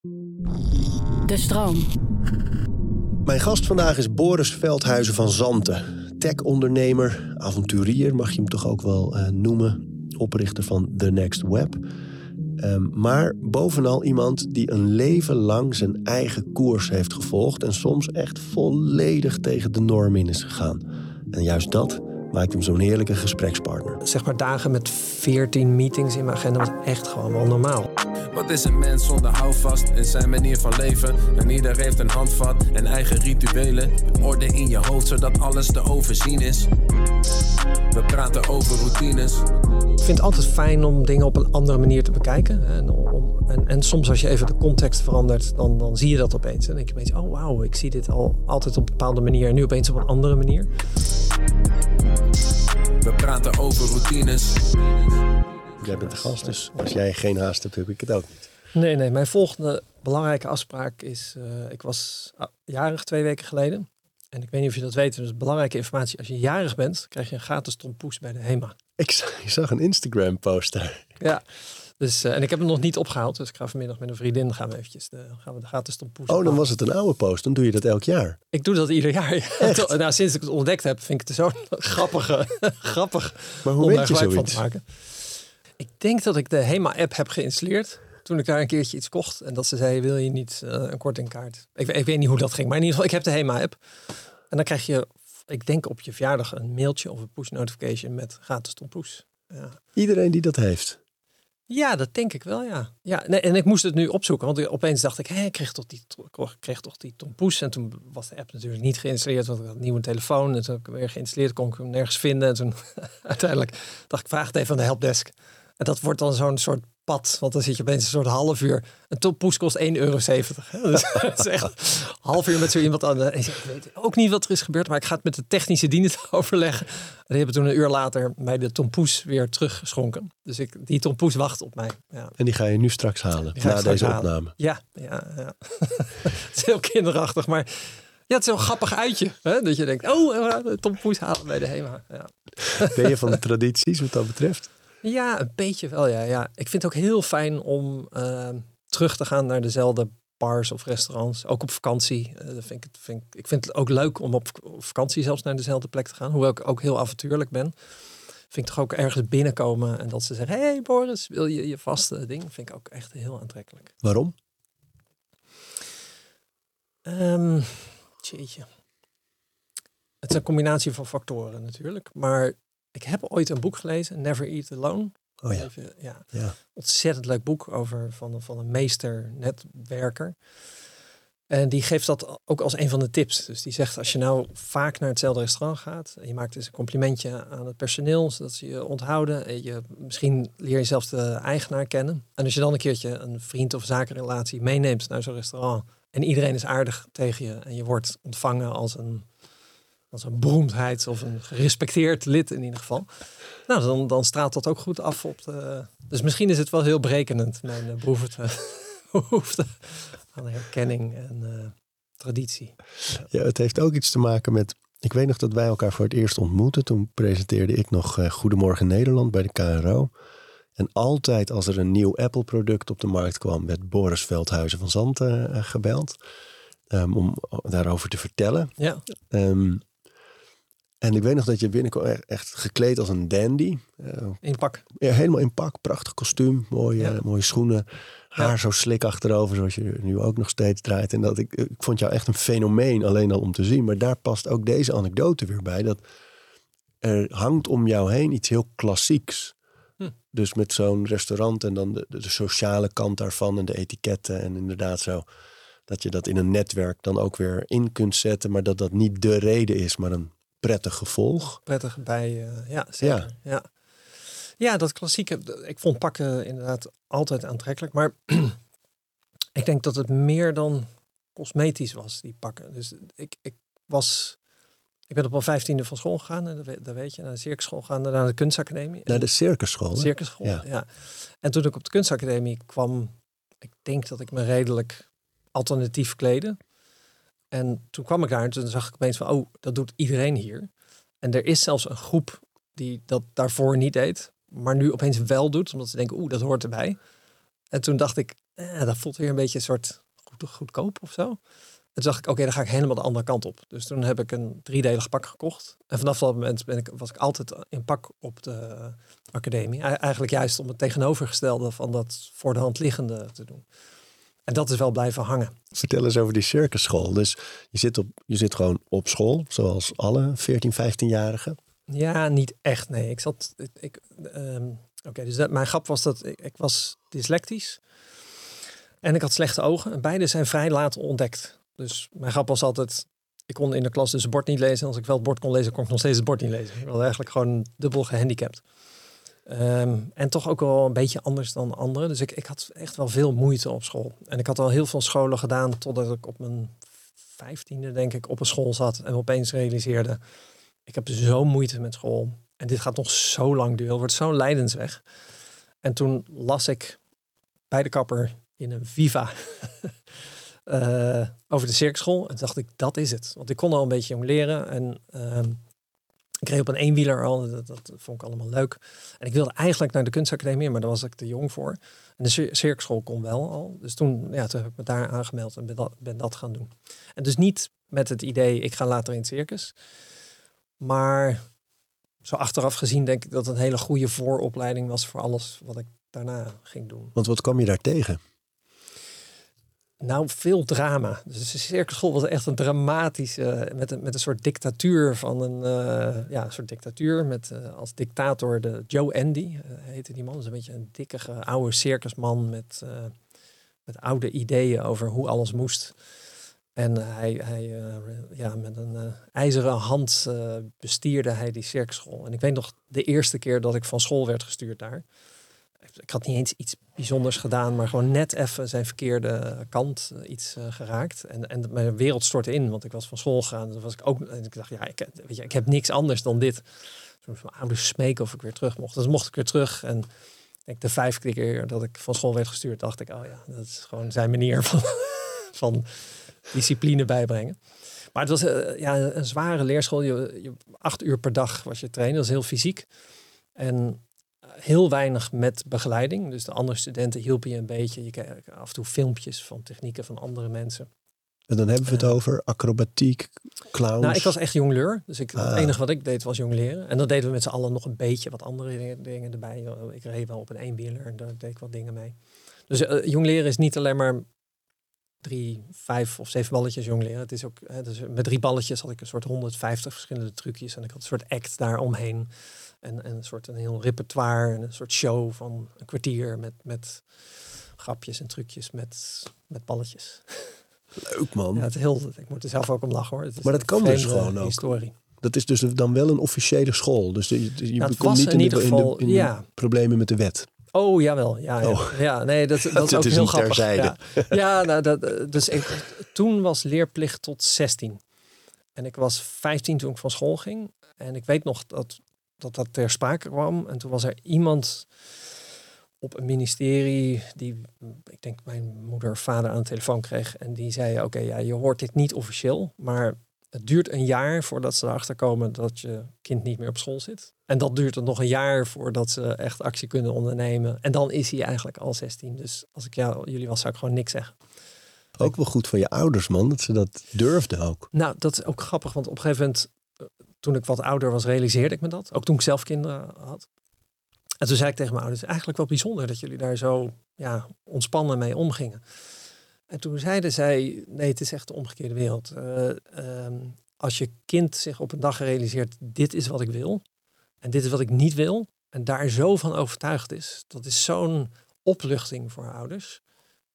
De stroom. Mijn gast vandaag is Boris Veldhuizen van Zanten. Tech-ondernemer, avonturier mag je hem toch ook wel eh, noemen. Oprichter van The Next Web. Ehm, maar bovenal iemand die een leven lang zijn eigen koers heeft gevolgd. En soms echt volledig tegen de norm in is gegaan. En juist dat maakt hem zo'n heerlijke gesprekspartner. Zeg maar dagen met 14 meetings in mijn agenda was echt gewoon wel normaal. Wat is een mens zonder houvast in zijn manier van leven? En ieder heeft een handvat en eigen rituelen. Orde in je hoofd zodat alles te overzien is. We praten over routines. Ik vind het altijd fijn om dingen op een andere manier te bekijken. En, om, en, en soms als je even de context verandert, dan, dan zie je dat opeens. En dan denk je opeens, oh wauw, ik zie dit al altijd op een bepaalde manier. En nu opeens op een andere manier. We praten over routines. Jij bent de gast, dus als jij geen haast hebt, heb ik het ook niet. Nee, nee. Mijn volgende belangrijke afspraak is... eh, ik was ah, jarig twee weken geleden. En ik weet niet of je dat weet. Dus belangrijke informatie. Als je jarig bent, krijg je een gratis tompoes bij de HEMA. Ik zag, ik zag een Instagram-post daar. Ja. Dus, eh, en ik heb hem nog niet opgehaald. Dus ik ga vanmiddag met een vriendin gaan we eventjes de, gaan we de gratis tompoes Oh, dan was het een oude post. Dan doe je dat elk jaar. Ik doe dat ieder jaar. ja. nou, sinds ik het ontdekt heb, vind ik het zo grappige, grappig Maar hoe om weet je gebruik van zoiets? te maken. Ik denk dat ik de HEMA-app heb geïnstalleerd. Toen ik daar een keertje iets kocht. En dat ze zei, wil je niet eh, een kortingkaart? Ik, ik weet niet hoe dat ging. Maar in ieder geval, ik heb de HEMA-app. En dan krijg je, ik denk op je verjaardag, een mailtje of een push notification met gratis tompoes. Ja. Iedereen die dat heeft. Ja, dat denk ik wel, ja. ja nee, en ik moest het nu opzoeken, want opeens dacht ik, hé, ik kreeg toch die, kreeg toch die Tom Poes. En toen was de app natuurlijk niet geïnstalleerd, want ik had een nieuwe telefoon. En toen heb ik hem weer geïnstalleerd, kon ik hem nergens vinden. En toen uiteindelijk dacht ik, vraag het even aan de helpdesk. En dat wordt dan zo'n soort pad, want dan zit je opeens een soort half uur. Een Tom Poes kost 1,70 euro. Dus is echt half uur met zo iemand aan. En ik weet ook niet wat er is gebeurd, maar ik ga het met de technische dienst overleggen. En die hebben toen een uur later mij de tompoes weer teruggeschonken. Dus ik, die tompoes wacht op mij. Ja, En die ga je nu straks halen. Na straks deze halen. opname. ja, ja. ja. het is heel kinderachtig, maar ja, het is wel een grappig uitje. Hè? Dat je denkt, oh, de tompoes halen bij de HEMA. Ja. Ben je van de tradities wat dat betreft? Ja, een beetje wel, ja, ja. Ik vind het ook heel fijn om eh, terug te gaan naar dezelfde bars of restaurants. Ook op vakantie. Eh, vind ik, vind ik, ik vind het ook leuk om op vakantie zelfs naar dezelfde plek te gaan. Hoewel ik ook heel avontuurlijk ben. Vind ik toch ook ergens binnenkomen en dat ze zeggen: Hey Boris, wil je je vaste ding? Vind ik ook echt heel aantrekkelijk. Waarom? Ehm jeetje. Het is een combinatie van factoren natuurlijk. Maar ik heb ooit een boek gelezen, Never Eat Alone. Oh ja. Even, ja. ja. Ontzettend leuk boek over van, een- van een meester netwerker. En die geeft dat ook als een van de tips. Dus die zegt, als je nou vaak naar hetzelfde restaurant gaat... en je maakt dus een complimentje aan het personeel... zodat ze je onthouden. En je, misschien leer je zelfs de eigenaar kennen. En als je dan een keertje een vriend- of zakenrelatie meeneemt naar zo'n restaurant... en iedereen is aardig tegen je... en je wordt ontvangen als een, als een beroemdheid... of een gerespecteerd lid in ieder geval... Nou, dan, dan straalt dat ook goed af op de... Dus misschien is het wel heel berekenend, mijn eh, behoefte, aan herkenning en eh, traditie. Ja, het heeft ook iets te maken met. Ik weet nog dat wij elkaar voor het eerst ontmoetten. Toen presenteerde ik nog eh, Goedemorgen Nederland bij de KRO. En altijd als er een nieuw Apple-product op de markt kwam, werd Boris Veldhuizen van Zanten gebeld. ehm, om daarover te vertellen. Ja, Ehm, en ik weet nog dat je binnenkwam e- echt gekleed als een dandy. Eh, in pak. ja, helemaal in pak, prachtig kostuum, mooie, Ja. mooie schoenen. Haar zo slik achterover, zoals je nu ook nog steeds draait. En dat ik, ik vond jou echt een fenomeen, alleen al om te zien. Maar daar past ook deze anekdote weer bij. Dat er hangt om jou heen iets heel klassieks. Hm. Dus met zo'n restaurant en dan de, de, de sociale kant daarvan en de etiketten. En inderdaad zo dat je dat in een netwerk dan ook weer in kunt zetten. Maar dat dat niet de reden is, maar een prettig gevolg. Prettig bij, eh, ja, zeker. Ja. ja. dat klassieke. Ik vond pakken inderdaad altijd aantrekkelijk. Maar ik denk dat het meer dan cosmetisch was, die pakken. Dus ik, ik was... Ik ben op mijn vijftiende van school gegaan, en dat weet, dat weet je, naar de circusschool gegaan, daarna naar de kunstacademie. Naar de circusschool. circusschool. Ja. Ja. En toen ik op de kunstacademie kwam, ik denk dat ik me redelijk alternatief kleden. En toen kwam ik daar en toen zag ik opeens van, oh, dat doet iedereen hier. En er is zelfs een groep die dat daarvoor niet deed, maar nu opeens wel doet, omdat ze denken, oeh, dat hoort erbij. En toen dacht ik, eh, dat voelt weer een beetje een soort goed, goedkoop of zo. En toen dacht ik, oké, dan ga ik helemaal de andere kant op. Dus toen heb ik een driedelig pak gekocht. En vanaf dat moment ben ik, was ik altijd in pak op de academie. Eigenlijk juist om het tegenovergestelde van dat voor de hand liggende te doen. En dat is wel blijven hangen. Vertel eens over die circusschool. Dus je zit, op, je zit gewoon op school, zoals alle 14, 15-jarigen. Ja, niet echt. Nee, ik zat. Ik, ehm, Oké, dus dat, mijn grap was dat ik, ik, was dyslectisch. En ik had slechte ogen. En beide zijn vrij laat ontdekt. Dus mijn grap was altijd. Ik kon in de klas dus het bord niet lezen. Als ik wel het bord kon lezen, kon ik nog steeds het bord niet lezen. Ik was eigenlijk gewoon dubbel gehandicapt. Ehm, en toch ook wel een beetje anders dan anderen. Dus ik, ik had echt wel veel moeite op school. En ik had al heel veel scholen gedaan totdat ik op mijn vijftiende, denk ik, op een school zat. En opeens realiseerde, ik heb zo moeite met school. En dit gaat nog zo lang duren. Het wordt zo'n lijdensweg. En toen las ik bij de kapper in een Viva uh, over de cirkschool. En dacht ik, dat is het. Want ik kon al een beetje jong leren. En ehm, ik reed op een eenwieler al, dat, vond ik allemaal leuk. En ik wilde eigenlijk naar de kunstacademie, maar daar was ik te jong voor. En de cirkschool kon wel al. Dus toen, ja, toen heb ik me daar aangemeld en ben dat, ben dat gaan doen. En dus niet met het idee, ik ga later in het circus. Maar zo achteraf gezien denk ik dat het een hele goede vooropleiding was voor alles wat ik daarna ging doen. Want wat kwam je daar tegen? Nou, veel drama. Dus de circuschool was echt een dramatische, met een, met een soort dictatuur van een, uh, ja, een soort dictatuur met uh, als dictator de Joe Andy, uh, heette die man. Dus een beetje een dikke oude circusman met, met oude ideeën over hoe alles moest. En hij, hij ja, met een ijzeren hand bestierde hij die circuschool. En ik weet nog de eerste keer dat ik van school werd gestuurd daar ik had niet eens iets bijzonders gedaan, maar gewoon net even zijn verkeerde kant uh, iets uh, geraakt. En, en mijn wereld stortte in, want ik was van school gegaan. Dus was ik ook, en ik dacht, ja, ik, weet je, ik heb niks anders dan dit. Toen ouders smeken of ik weer terug mocht. Dus mocht ik weer terug. En de vijfde keer dat ik van school werd gestuurd, dacht ik, oh ja, dat is gewoon zijn manier van, van discipline bijbrengen. Maar het was uh, ja, een zware leerschool. Je, je, acht uur per dag was je trainen. Dat is heel fysiek. En heel weinig met begeleiding. Dus de andere studenten hielpen je een beetje. Je kreeg af en toe filmpjes van technieken van andere mensen. En dan hebben we het uh, over acrobatiek, clowns. Nou, ik was echt jongleur. Dus ik, ah. het enige wat ik deed was jongleren. En dan deden we met z'n allen nog een beetje wat andere dingen, erbij. Ik reed wel op een eenwieler en daar deed ik wat dingen mee. Dus uh, jongleren is niet alleen maar drie, vijf of zeven balletjes jongleren. Het is ook, hè, dus met drie balletjes had ik een soort 150 verschillende trucjes. En ik had een soort act daar omheen. En, en een soort een heel repertoire, een soort show van een kwartier met, met grapjes en trucjes met, met balletjes. Leuk man. Ja, het heel, ik moet er zelf ook om lachen hoor. maar dat kan dus gewoon ook. Historie. Dat is dus dan wel een officiële school. Dus je, je nou, komt niet in, ieder geval, in, de, ja. problemen met de wet. Oh, jawel. Ja, ja. Oh. ja nee, dat, dat, dat is ook is heel grappig. Ja, ja nou, dat, dus ik, toen was leerplicht tot 16. En ik was 15 toen ik van school ging. En ik weet nog dat dat dat ter sprake kwam. En toen was er iemand op een ministerie die, ik denk mijn moeder of vader aan de telefoon kreeg. En die zei, oké, ja, je hoort dit niet officieel, maar het duurt een jaar voordat ze erachter komen dat je kind niet meer op school zit. En dat duurt er nog een jaar voordat ze echt actie kunnen ondernemen. En dan is hij eigenlijk al 16. Dus als ik jou, jullie was, zou ik gewoon niks zeggen. Ook wel goed van je ouders, man, dat ze dat durfden ook. Nou, dat is ook grappig, want op een gegeven moment toen ik wat ouder was, realiseerde ik me dat. Ook toen ik zelf kinderen had. En toen zei ik tegen mijn ouders, eigenlijk wel bijzonder dat jullie daar zo ja, ontspannen mee omgingen. En toen zeiden zij, nee, het is echt de omgekeerde wereld. Uh, als je kind zich op een dag realiseert, dit is wat ik wil en dit is wat ik niet wil, en daar zo van overtuigd is, dat is zo'n opluchting voor ouders.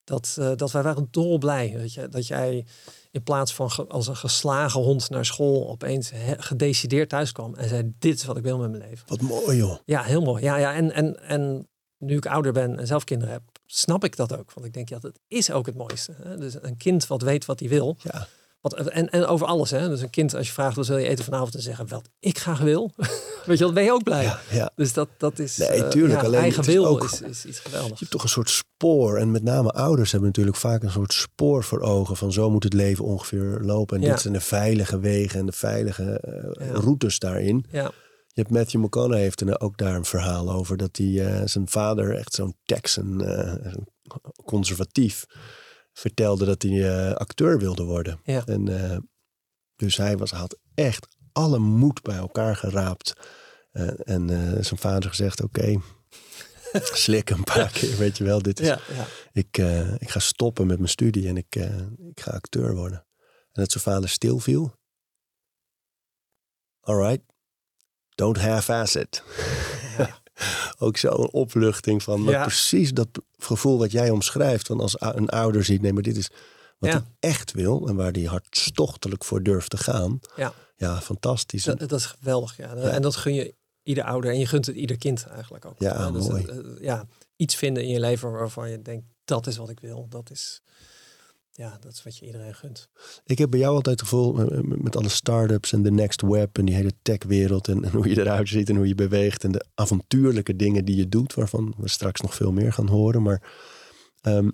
Dat, uh, dat wij waren dolblij dat, je, dat jij in plaats van als een geslagen hond naar school opeens gedecideerd thuis kwam en zei: Dit is wat ik wil met mijn leven. Wat mooi, joh. Ja, heel mooi. Ja, ja. En, en, en nu ik ouder ben en zelf kinderen heb, snap ik dat ook. Want ik denk, ja, dat is ook het mooiste. Hè? Dus een kind wat weet wat hij wil. Ja. Wat, en, en over alles. Hè? Dus een kind, als je vraagt wat wil je eten vanavond, te zeggen wat ik graag wil. Weet je, dan ben je ook blij. Ja, ja. Dus dat, dat is. Nee, eh, tuurlijk. Uh, alleen eigen wil ook, is, is, iets geweldigs. Je hebt toch een soort spoor. En met name ouders hebben natuurlijk vaak een soort spoor voor ogen. Van zo moet het leven ongeveer lopen. En dit zijn de veilige wegen en de veilige uh, routes daarin. Ja. Je hebt Matthew McConaughey heeft er ook daar een verhaal over. Dat hij uh, zijn vader echt zo'n Texan, conservatief, vertelde dat hij eh, acteur wilde worden. Ja. En, eh, dus hij was, had echt alle moed bij elkaar geraapt. Eh, en zijn vader gezegd, oké, slik een paar keer, weet je wel. Dit is, Ja, ja. ik, ik ga stoppen met mijn studie en ik, ik ga acteur worden. En dat zijn vader stilviel. All right, don't half-ass it. Ook zo'n opluchting van maar Ja. precies dat gevoel wat jij omschrijft. Van als een ouder ziet, nee, maar dit is wat Ja. hij echt wil. En waar hij hartstochtelijk voor durft te gaan. Ja. Ja, fantastisch. Dat, dat is geweldig. Ja. En dat gun je ieder ouder en je gunt het ieder kind eigenlijk ook. Ja, dus, mooi. ja, iets vinden in je leven waarvan je denkt, dat is wat ik wil. Dat is, ja, dat is wat je iedereen gunt. Ik heb bij jou altijd het gevoel, eh, met met alle start-ups en de next web en die hele techwereld en, en hoe je eruit ziet en hoe je beweegt en de avontuurlijke dingen die je doet, waarvan we straks nog veel meer gaan horen. Maar ehm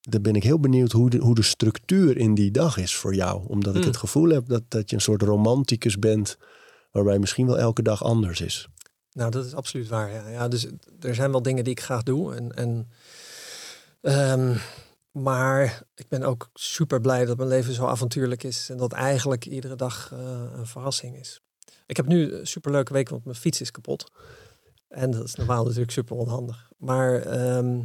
dan ben ik heel benieuwd hoe de, hoe de structuur in die dag is voor jou. Omdat ik Hmm. het gevoel heb dat, dat je een soort romanticus bent, waarbij misschien wel elke dag anders is. Nou, dat is absoluut waar. Ja. Ja, dus er zijn wel dingen die ik graag doe. En, en, ehm, maar ik ben ook super blij dat mijn leven zo avontuurlijk is. En dat eigenlijk iedere dag eh, een verrassing is. Ik heb nu een superleuke week, want mijn fiets is kapot. En dat is normaal natuurlijk super onhandig. Maar ehm,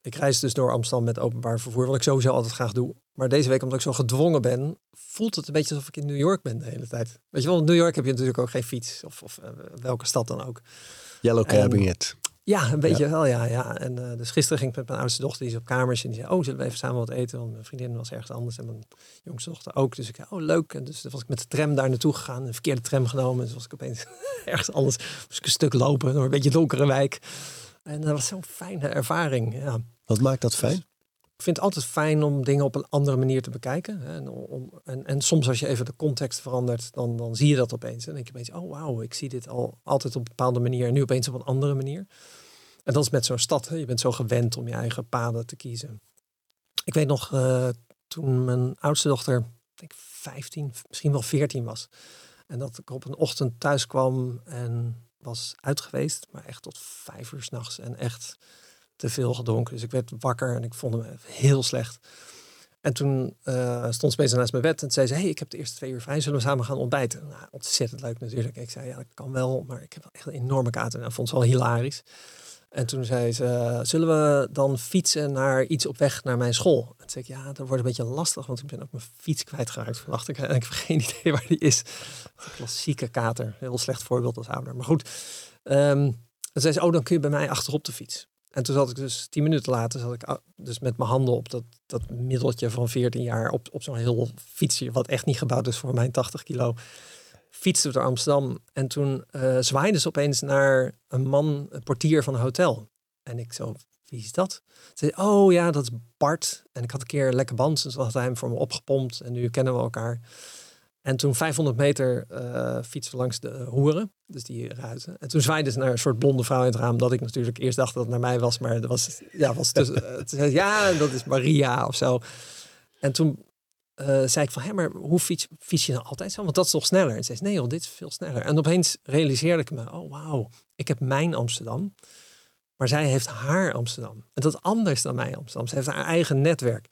ik reis dus door Amsterdam met openbaar vervoer, wat ik sowieso altijd graag doe. Maar deze week, omdat ik zo gedwongen ben, voelt het een beetje alsof ik in New York ben de hele tijd. Weet je wel, in New York heb je natuurlijk ook geen fiets. Of, of eh, welke stad dan ook. Yellow it. Ja, een beetje wel, ja. ja. En eh, dus gisteren ging ik met mijn oudste dochter, die is op kamers. En die zei, oh, zullen we even samen wat eten? Want mijn vriendin was ergens anders en mijn jongste dochter ook. Dus ik zei, oh, leuk. En dus was ik met de tram daar naartoe gegaan. Een verkeerde tram genomen. Dus was ik opeens ergens anders. Moest ik een stuk lopen door een beetje donkere wijk. En dat was zo'n fijne ervaring, ja. Wat maakt dat fijn? Ik vind het altijd fijn om dingen op een andere manier te bekijken. En, om, en, en soms als je even de context verandert, dan, dan zie je dat opeens. En dan denk je opeens, oh wauw, ik zie dit al altijd op een bepaalde manier. En nu opeens op een andere manier. En dat is met zo'n stad. Je bent zo gewend om je eigen paden te kiezen. Ik weet nog, eh, toen mijn oudste dochter, denk 15, misschien wel 14 was. En dat ik op een ochtend thuis kwam en was uit geweest. Maar echt tot vijf uur s'nachts. En echt te veel gedronken. Dus ik werd wakker en ik vond me heel slecht. En toen eh, stond ze bezig naast mijn bed en zei ze... hey, ik heb de eerste twee uur vrij, zullen we samen gaan ontbijten? Nou, ontzettend leuk natuurlijk. Ik zei, ja, dat kan wel, maar ik heb wel echt een enorme kater. En dat vond ze wel hilarisch. En toen zei ze, zullen we dan fietsen naar iets op weg naar mijn school? En toen zei ik, ja, dat wordt een beetje lastig, want ik ben ook mijn fiets kwijtgeraakt vannacht. Ik, en ik heb geen idee waar die is. Klassieke kater, heel slecht voorbeeld als ouder. Maar goed, Ehm en zei ze, oh, dan kun je bij mij achterop de fiets. En toen zat ik dus tien minuten later, zat ik ah, dus met mijn handen op dat, dat middeltje van 14 jaar op, op zo'n heel fietsje, wat echt niet gebouwd is voor mijn 80 kilo. Fietste door Amsterdam. En toen eh zwaaide ze opeens naar een man, een portier van een hotel. En ik zo, wie is dat? Ze zei, oh ja, dat is Bart. En ik had een keer lekker band, dus had hij hem voor me opgepompt. En nu kennen we elkaar. En toen 500 meter eh fietsen langs de hoeren, dus die ruiten. En toen zwaaide ze naar een soort blonde vrouw in het raam, dat ik natuurlijk eerst dacht dat het naar mij was, maar dat was, ja, was dus, ze, ja, dat is Maria of zo. En toen eh, zei ik van, hé, maar hoe fiets, fiets je nou altijd zo? Want dat is toch sneller? En ze zei, nee joh, dit is veel sneller. En opeens realiseerde ik me, oh wauw, ik heb mijn Amsterdam, maar zij heeft haar Amsterdam. En dat is anders dan mijn Amsterdam. Ze heeft haar eigen netwerk.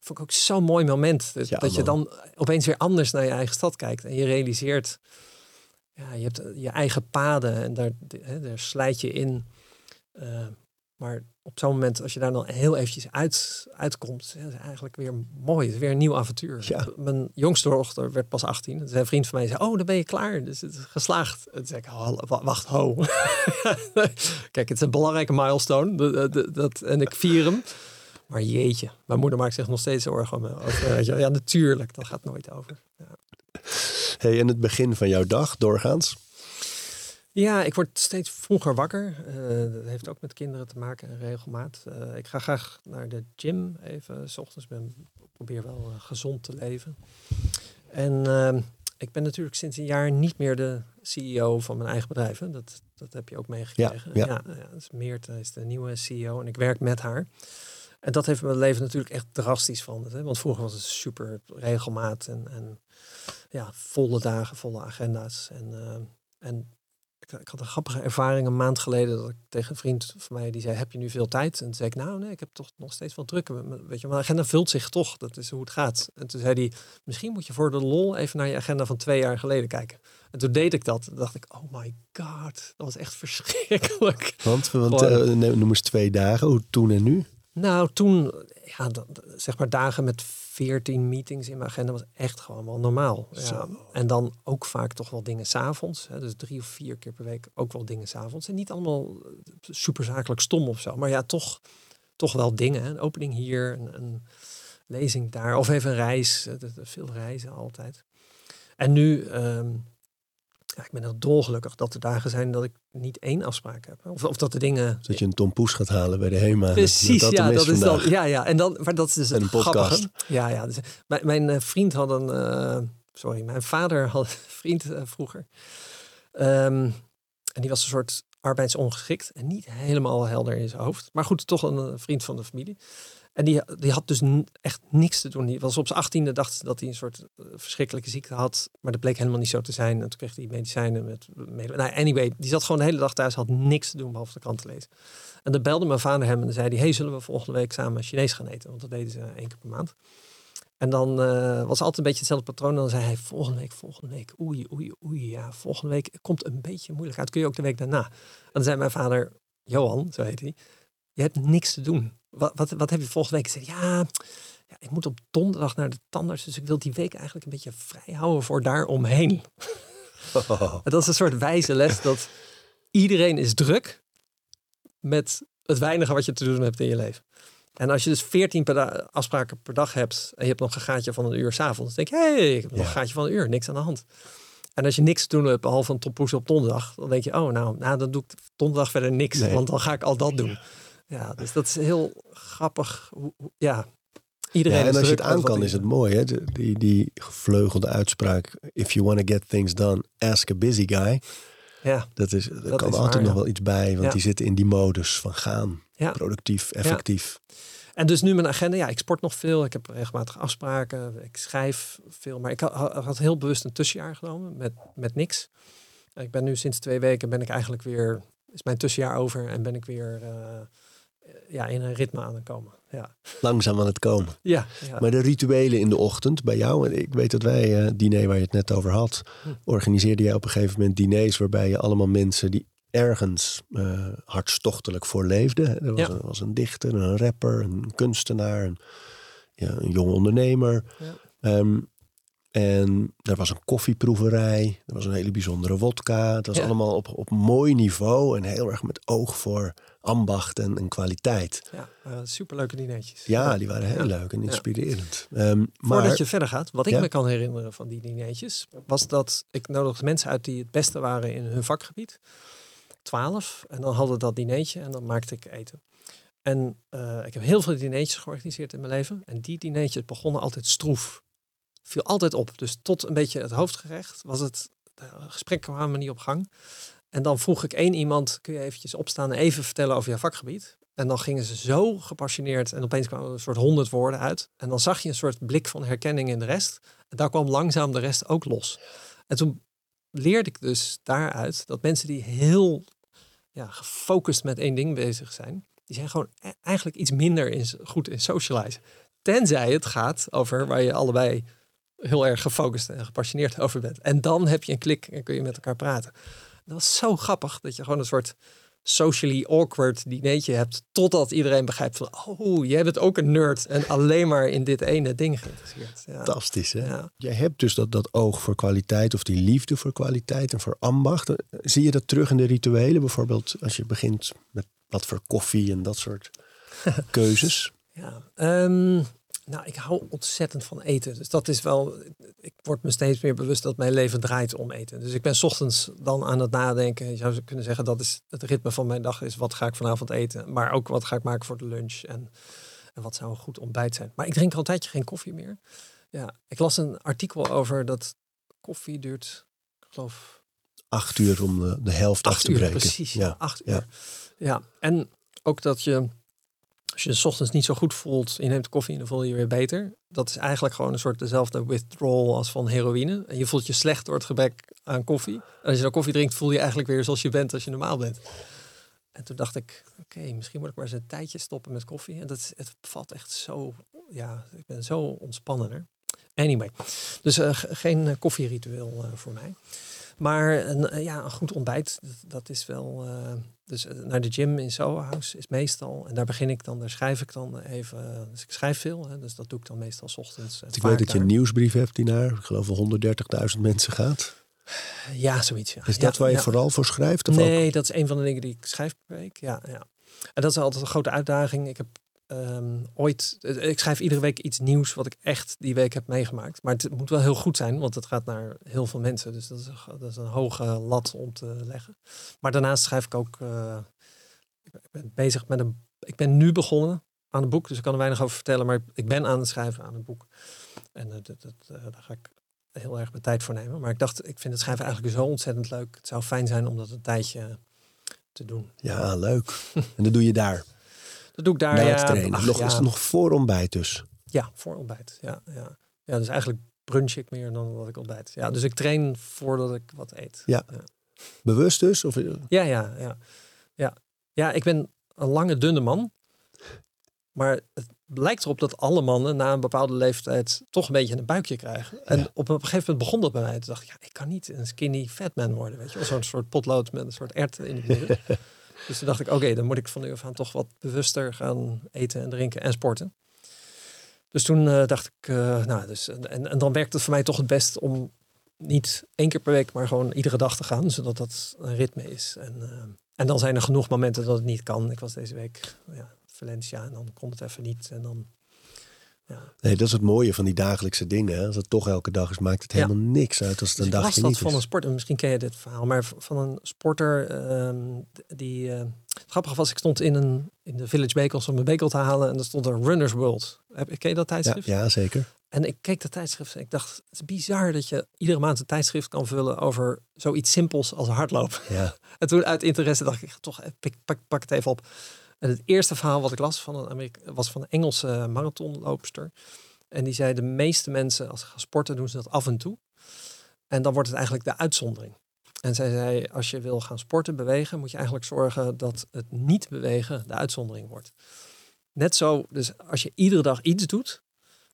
Vond ik ook zo'n mooi moment. Dat, Ja, dat je dan opeens weer anders naar je eigen stad kijkt. En je realiseert, ja, je hebt je eigen paden en daar, hè, daar slijt je in. Eh, maar op zo'n moment, als je daar dan heel eventjes uit, uitkomt, dat is eigenlijk weer mooi. Het is weer een nieuw avontuur. Ja. Mijn jongste dochter werd pas 18. Toen zei een vriend van mij, zei, oh, dan ben je klaar. Dus het is geslaagd. En toen zei ik, "Hal- wa- wacht, ho. Kijk, het is een belangrijke milestone. Dat, dat, dat- en ik vier hem. Maar jeetje, mijn moeder maakt zich nog steeds zorgen over. wel. Ja, natuurlijk, dat gaat nooit over. Ja. Hey, en het begin van jouw dag, doorgaans? Ja, ik word steeds vroeger wakker. Eh, dat heeft ook met kinderen te maken en regelmaat. Eh, ik ga graag naar de gym even. S ochtends ben probeer wel eh, gezond te leven. En ehm, ik ben natuurlijk sinds een jaar niet meer de CEO van mijn eigen bedrijf. Hè. Dat, dat heb je ook meegekregen. Ja, ja. ja. ja, dus Meert is de nieuwe CEO en ik werk met haar. En dat heeft mijn leven natuurlijk echt drastisch veranderd. Hè? Want vroeger was het super regelmaat en, en ja, volle dagen, volle agenda's. En, eh, en ik, ik had een grappige ervaring een maand geleden dat ik tegen een vriend van mij die zei: Heb je nu veel tijd? En toen zei ik: Nou, nee, ik heb toch nog steeds wel druk. Weet je, mijn agenda vult zich toch. Dat is hoe het gaat. En toen zei hij: Misschien moet je voor de lol even naar je agenda van twee jaar geleden kijken. En toen deed ik dat. Toen dacht ik: Oh my god, dat was echt verschrikkelijk. Want, want uh, noem eens twee dagen, hoe toen en nu? Nou, toen, ja, zeg maar dagen met 14 meetings in mijn agenda was echt gewoon wel normaal. Ja. En dan ook vaak toch wel dingen s'avonds. Dus drie of vier keer per week ook wel dingen s'avonds. En niet allemaal eh, super zakelijk stom of zo. Maar ja, toch, toch wel dingen. Een opening hier, een, een lezing daar. Of even een reis. Veel reizen altijd. En nu... Ehm, ja, ik ben heel dolgelukkig dat er dagen zijn dat ik niet één afspraak heb. Of, of dat de dingen... Dat je een tompoes gaat halen bij de HEMA. Precies, dat ja, dat is dan, ja, ja. En dan, maar dat is dus een podcast. Ja, ja. Dus, mijn, mijn uh, vriend had een... Uh, sorry, mijn vader had een vriend uh, vroeger. Um, en die was een soort arbeidsongeschikt en niet helemaal helder in zijn hoofd. Maar goed, toch een vriend van de familie. En die, die had dus echt niks te doen. Die was op zijn achttiende, dacht dat hij een soort uh, verschrikkelijke ziekte had. Maar dat bleek helemaal niet zo te zijn. En toen kreeg hij medicijnen met... Nou, anyway, die zat gewoon de hele dag thuis, had niks te doen behalve de krant lezen. En dan belde mijn vader hem en zei hij... hey, zullen we volgende week samen Chinees gaan eten? Want dat deden ze één keer per maand. En dan uh, was altijd een beetje hetzelfde patroon. En dan zei hij, volgende week, volgende week, oei, oei, oei. Ja, volgende week komt een beetje moeilijk uit. Kun je ook de week daarna? En dan zei mijn vader, Johan, zo heet hij... Je hebt niks te doen wat, wat, wat heb je volgende week? Zei, ja, ja, ik moet op donderdag naar de tandarts. Dus ik wil die week eigenlijk een beetje vrij houden voor daaromheen. Oh. dat is een soort wijze les dat iedereen is druk met het weinige wat je te doen hebt in je leven. En als je dus 14 per afspraken per dag hebt en je hebt nog een gaatje van een uur s'avonds, denk je, hé, hey, ik heb nog een gaatje van een uur, niks aan de hand. En als je niks te doen hebt, behalve een toppoes op donderdag, dan denk je, oh nou, nou dan doe ik donderdag verder niks, want dan ga ik al dat doen. Ja, dus dat is heel grappig. Ja, iedereen. Ja, en als je het aan kan, is het mooi. Hè? Die, die gevleugelde uitspraak: If you want to get things done, ask a busy guy. Ja, dat is, er dat kan altijd nog wel iets bij, want die zitten in die modus van gaan. Productief, effectief. En dus nu mijn agenda, ja, ik sport nog veel. Ik heb regelmatig afspraken. Ik schrijf veel. Maar ik had, had heel bewust een tussenjaar genomen met, met niks. Ik ben nu sinds twee weken ben ik eigenlijk weer, is mijn tussenjaar over en ben ik weer uh, ja, in een ritme aan het komen. Ja. Langzaam aan het komen. Ja, ja, Maar de rituelen in de ochtend bij jou, ik weet dat wij, uh, diner waar je het net over had, hm. organiseerde jij op een gegeven moment diners waarbij je allemaal mensen die ergens uh, hartstochtelijk voor leefden. Er was, ja. een, was, een, dichter, een rapper, een kunstenaar, een, ja, een jonge ondernemer. Um, en er was een koffieproeverij, er was een hele bijzondere wodka. Het was allemaal op, op mooi niveau en heel erg met oog voor ambacht en, en kwaliteit. Ja, uh, superleuke dinertjes. Ja, die waren heel leuk en inspirerend. Ja. Um, maar, Voordat je verder gaat, wat ik me kan herinneren van die dinertjes, was dat ik nodigde mensen uit die het beste waren in hun vakgebied. Twaalf. En dan hadden we dat dinertje en dan maakte ik eten. En uh, ik heb heel veel dinertjes georganiseerd in mijn leven. En die dinertjes begonnen altijd stroef. Viel altijd op. Dus tot een beetje het hoofdgerecht was het, gesprekken kwamen niet op gang. En dan vroeg ik één iemand, kun je eventjes opstaan en even vertellen over jouw vakgebied? En dan gingen ze zo gepassioneerd en opeens kwamen een soort honderd woorden uit. En dan zag je een soort blik van herkenning in de rest. En daar kwam langzaam de rest ook los. En toen leerde ik dus daaruit dat mensen die heel ja, gefocust met één ding bezig zijn, die zijn gewoon e-, eigenlijk iets minder in, goed in socializen. Tenzij het gaat over waar je allebei heel erg gefocust en gepassioneerd over bent. En dan heb je een klik en kun je met elkaar praten. Dat was zo grappig dat je gewoon een soort socially awkward dinertje hebt. Totdat iedereen begrijpt van, oh, jij bent ook een nerd en alleen maar in dit ene ding geïnteresseerd. Ja. Fantastisch, hè? Ja. Jij hebt dus dat, dat oog voor kwaliteit of die liefde voor kwaliteit en voor ambacht. Zie je dat terug in de rituelen? Bijvoorbeeld als je begint met wat voor koffie en dat soort keuzes? Ja, um, nou, ik hou ontzettend van eten. Dus dat is wel. Ik word me steeds meer bewust dat mijn leven draait om eten. Dus ik ben ochtends dan aan het nadenken. Je zou kunnen zeggen dat is het ritme van mijn dag is. Wat ga ik vanavond eten? Maar ook wat ga ik maken voor de lunch? En, en wat zou een goed ontbijt zijn? Maar ik drink al een tijdje geen koffie meer. Ja, ik las een artikel over dat koffie duurt, ik geloof. Acht uur om de, de helft af te uur, breken. Precies, ja, acht uur. Ja. ja, en ook dat je als je s ochtends niet zo goed voelt, je neemt koffie en dan voel je je weer beter. Dat is eigenlijk gewoon een soort dezelfde withdrawal als van heroïne. En je voelt je slecht door het gebrek aan koffie. En als je dan koffie drinkt, voel je eigenlijk weer zoals je bent als je normaal bent. En toen dacht ik, oké, misschien moet ik maar eens een tijdje stoppen met koffie. En dat het valt echt zo, ja, ik ben zo ontspannender. Anyway, dus uh, geen uh, koffieritueel uh, voor mij. Maar een, ja, een goed ontbijt, dat, is wel... dus naar de gym in Soho House is meestal... En daar begin ik dan, daar schrijf ik dan even... dus ik schrijf veel, hè, dus dat doe ik dan meestal s ochtends. ik weet dat je een nieuwsbrief hebt die naar, ik geloof 130.000 mensen gaat. Ja, zoiets. Ja. Is dat ja, waar je ja. vooral voor schrijft? Of nee, ook? dat is een van de dingen die ik schrijf per week. Ja, ja. En dat is altijd een grote uitdaging. Ik heb um, ooit, ik schrijf iedere week iets nieuws wat ik echt die week heb meegemaakt. Maar het moet wel heel goed zijn, want het gaat naar heel veel mensen. Dus dat is, dat is een hoge lat om te leggen. Maar daarnaast schrijf ik ook, uh, ik ben bezig met een, ik ben nu begonnen aan een boek, dus ik kan er weinig over vertellen. Maar ik ben aan het schrijven aan een boek. En uh, dat, dat, daar ga ik heel erg mijn tijd voor nemen. Maar ik dacht, ik vind het schrijven eigenlijk zo ontzettend leuk. Het zou fijn zijn om dat een tijdje te doen. Ja, leuk. en dat doe je daar? Dat doe ik daar, Na het trainen. Ach, nog. Is het nog voor ontbijt dus? Ja, voor ontbijt. Ja, ja. ja, dus eigenlijk brunch ik meer dan dat ik ontbijt. Ja, dus ik train voordat ik wat eet. Ja. ja. Bewust dus? Of... Ja, ja, ja, ja. Ja, ik ben een lange, dunne man. Maar het lijkt erop dat alle mannen na een bepaalde leeftijd toch een beetje een buikje krijgen. En Ja. op een gegeven moment begon dat bij mij. Toen dacht ik, ja, ik kan niet een skinny fat man worden. Weet je wel, zo'n soort potlood met een soort ert in de midden. dus toen dacht ik, oké, dan moet ik van nu af aan toch wat bewuster gaan eten en drinken en sporten. Dus toen uh, dacht ik, uh, nou, dus, en, en dan werkt het voor mij toch het best om niet één keer per week, maar gewoon iedere dag te gaan, zodat dat een ritme is. En, uh, en dan zijn er genoeg momenten dat het niet kan. Ik was deze week ja, Valencia en dan kon het even niet. En dan, ja. Nee, dat is het mooie van die dagelijkse dingen. Hè? Als het toch elke dag is, maakt het helemaal ja. niks uit als het dus een was dat niet van is. een sporter, misschien ken je dit verhaal, maar van een sporter um, die... Uh, grappig was, ik stond in, een, in de Village Bakels om mijn bekel te halen en er stond er Runners World. Heb, ken je dat tijdschrift? Ja, ja, zeker. En ik keek dat tijdschrift en ik dacht, het is bizar dat je iedere maand een tijdschrift kan vullen over zoiets simpels als hardlopen. Ja. En toen uit interesse dacht ik, toch, pak, pak, pak het even op. En het eerste verhaal wat ik las van een Amerika was van een Engelse marathonloopster. En die zei, de meeste mensen als ze gaan sporten doen ze dat af en toe. En dan wordt het eigenlijk de uitzondering. En zij zei, als je wil gaan sporten, bewegen, moet je eigenlijk zorgen dat het niet bewegen de uitzondering wordt. Net zo, dus als je iedere dag iets doet,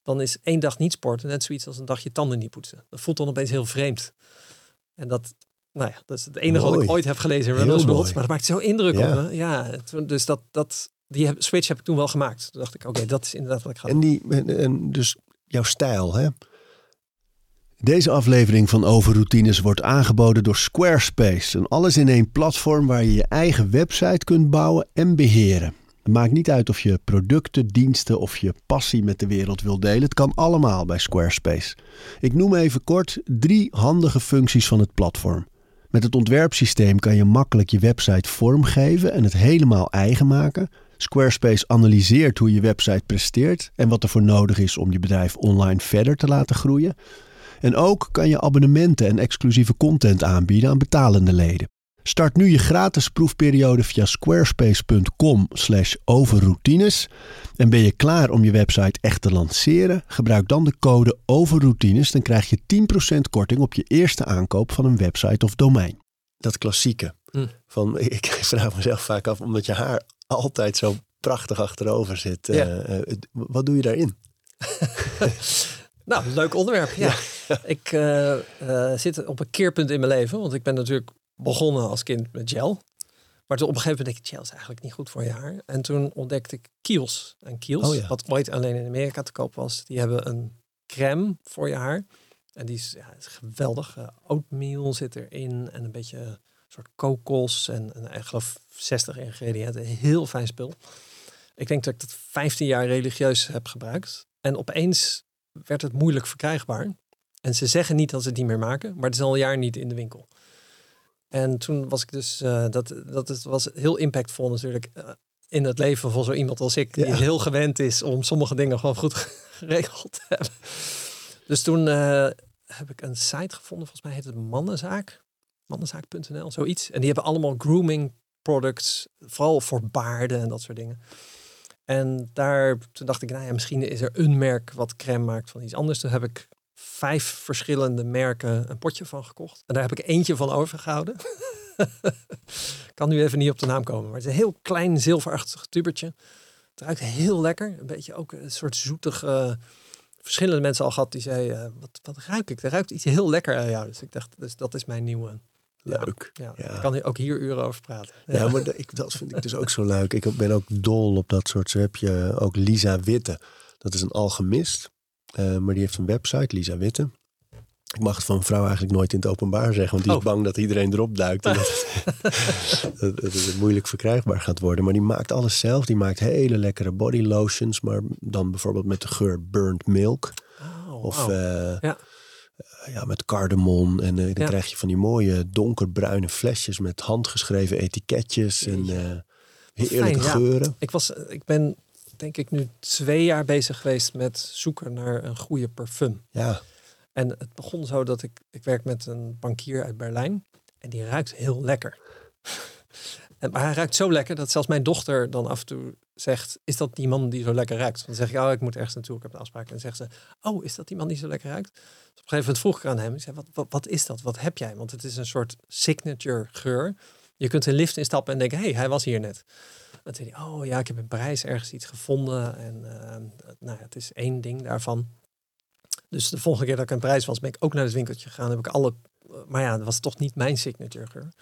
dan is één dag niet sporten net zoiets als een dag je tanden niet poetsen. Dat voelt dan opeens heel vreemd. En dat, nou ja, dat is het enige mooi. wat ik ooit heb gelezen in World. Maar dat maakt zo indruk Ja. op me. Ja, dus dat, dat, die heb- switch heb ik toen wel gemaakt. Toen dacht ik, oké, dat is inderdaad wat ik ga En, die, en, en dus jouw stijl, hè? Deze aflevering van Overroutines wordt aangeboden door Squarespace. Een alles-in-één platform waar je je eigen website kunt bouwen en beheren. Het maakt niet uit of je producten, diensten of je passie met de wereld wil delen. Het kan allemaal bij Squarespace. Ik noem even kort drie handige functies van het platform. Met het ontwerpsysteem kan je makkelijk je website vormgeven en het helemaal eigen maken. Squarespace analyseert hoe je website presteert en wat er voor nodig is om je bedrijf online verder te laten groeien. En ook kan je abonnementen en exclusieve content aanbieden aan betalende leden. Start nu je gratis proefperiode via squarespace.com/overroutines. En ben je klaar om je website echt te lanceren? Gebruik dan de code overroutines. Dan krijg je 10% korting op je eerste aankoop van een website of domein. Dat klassieke. Hm. Van, ik vraag mezelf vaak af, omdat je haar altijd zo prachtig achterover zit. Ja. eh, eh, wat doe je daarin? Nou, leuk onderwerp. Ja. Ik eh, zit op een keerpunt in mijn leven. Want ik ben natuurlijk begonnen als kind met gel. Maar toen op een gegeven moment dacht ik, gel is eigenlijk niet goed voor je haar. En toen ontdekte ik Kiehl's. En Kiehl's, Oh ja. wat ooit alleen in Amerika te koop was, die hebben een crème voor je haar. En die is, ja, is geweldig. Eh, oatmeal zit erin en een beetje een soort kokos en, en ik geloof 60 ingrediënten. Heel fijn spul. Ik denk dat ik dat 15 jaar religieus heb gebruikt. En opeens werd het moeilijk verkrijgbaar. En ze zeggen niet dat ze het niet meer maken, maar het is al een jaar niet in de winkel. En toen was ik dus, eh, dat, dat het was heel impactvol natuurlijk eh, in het leven van zo iemand als ik, die heel gewend is om sommige dingen gewoon goed geregeld te hebben. Dus toen eh, heb ik een site gevonden, volgens mij heet het Mannenzaak, mannenzaak.nl, zoiets. En die hebben allemaal grooming products, vooral voor baarden en dat soort dingen. En daar, toen dacht ik, nou ja, misschien is er een merk wat crème maakt van iets anders. Toen heb ik vijf verschillende merken een potje van gekocht. En daar heb ik eentje van overgehouden. kan nu even niet op de naam komen. Maar het is een heel klein zilverachtig tubertje. Het ruikt heel lekker. Een beetje ook een soort zoetig... Uh, verschillende mensen al gehad die zeiden, wat, wat ruik ik? Er ruikt iets heel lekker aan jou. Dus ik dacht, dus dat is mijn nieuwe Leuk. Ja, ja. Ik kan ook hier uren over praten. Ja, maar ik, dat vind ik dus ook zo leuk. Ik ben ook dol op dat soort. Zo heb je ook Lisa Witte. Dat is een alchemist. Uh, maar die heeft een website, Lisa Witte. Ik mag het van een vrouw eigenlijk nooit in het openbaar zeggen. Want die is oh. bang dat iedereen erop duikt. En dat, het, dat het moeilijk verkrijgbaar gaat worden. Maar die maakt alles zelf. Die maakt hele lekkere body lotions. Maar dan bijvoorbeeld met de geur burnt milk. Oh, of uh, ja. Eh, ja, met cardamom. En uh, dan krijg je van die mooie donkerbruine flesjes met handgeschreven etiketjes. En heerlijke Fijn, geuren. Ja. Ik, was, ik ben denk ik nu twee jaar bezig geweest met zoeken naar een goede parfum. Ja. En het begon zo dat ik, ik werk met een bankier uit Berlijn. En die ruikt heel lekker. en, maar hij ruikt zo lekker dat zelfs mijn dochter dan af en toe zegt, is dat die man die zo lekker ruikt? Dan zeg ik, oh, ik moet ergens naartoe, ik heb een afspraak. En dan zegt ze, oh, is dat die man die zo lekker ruikt? Dus op een gegeven moment vroeg ik aan hem, ik zei, wat, wat, wat is dat? Wat heb jij? Want het is een soort signature geur. Je kunt een lift instappen en denken, hé, hey, hij was hier net. Dan zei hij, oh ja, ik heb in Parijs ergens iets gevonden. En uh, nou, het is één ding daarvan. Dus de volgende keer dat ik in Parijs was, ben ik ook naar het winkeltje gegaan. Heb ik alle, maar ja, dat was toch niet mijn signature geur.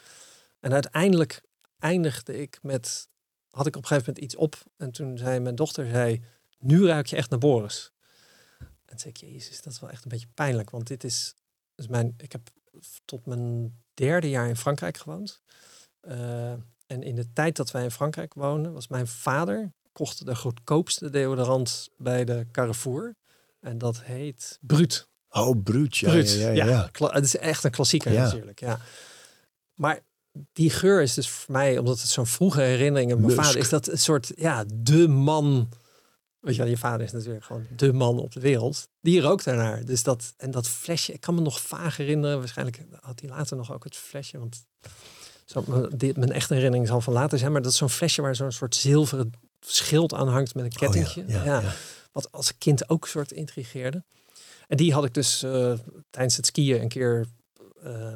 En uiteindelijk eindigde ik met had ik op een gegeven moment iets op. En toen zei mijn dochter, zei, nu ruik je echt naar Boris. En zei ik, jezus, dat is wel echt een beetje pijnlijk. Want dit is, mijn, ik heb tot mijn derde jaar in Frankrijk gewoond. Uh, en in de tijd dat wij in Frankrijk woonden, was mijn vader kocht de goedkoopste deodorant bij de Carrefour. En dat heet Brut. Oh, Brut, ja. Brut. Ja, ja, ja, ja. Het is echt een klassieker natuurlijk, ja. Maar die geur is dus voor mij, omdat het zo'n vroege herinnering mijn vader is dat een soort, ja, de man. Weet je wel, je vader is natuurlijk gewoon de man op de wereld. Die rookt daarnaar. Dus dat, en dat flesje, ik kan me nog vaag herinneren. Waarschijnlijk had hij later nog ook het flesje. Want dit, mijn echte herinnering zal van later zijn. Maar dat is zo'n flesje waar zo'n soort zilveren schild aan hangt met een oh kettingje. ja, ja, Wat als kind ook soort intrigeerde. En die had ik dus uh, tijdens het skiën een keer uh,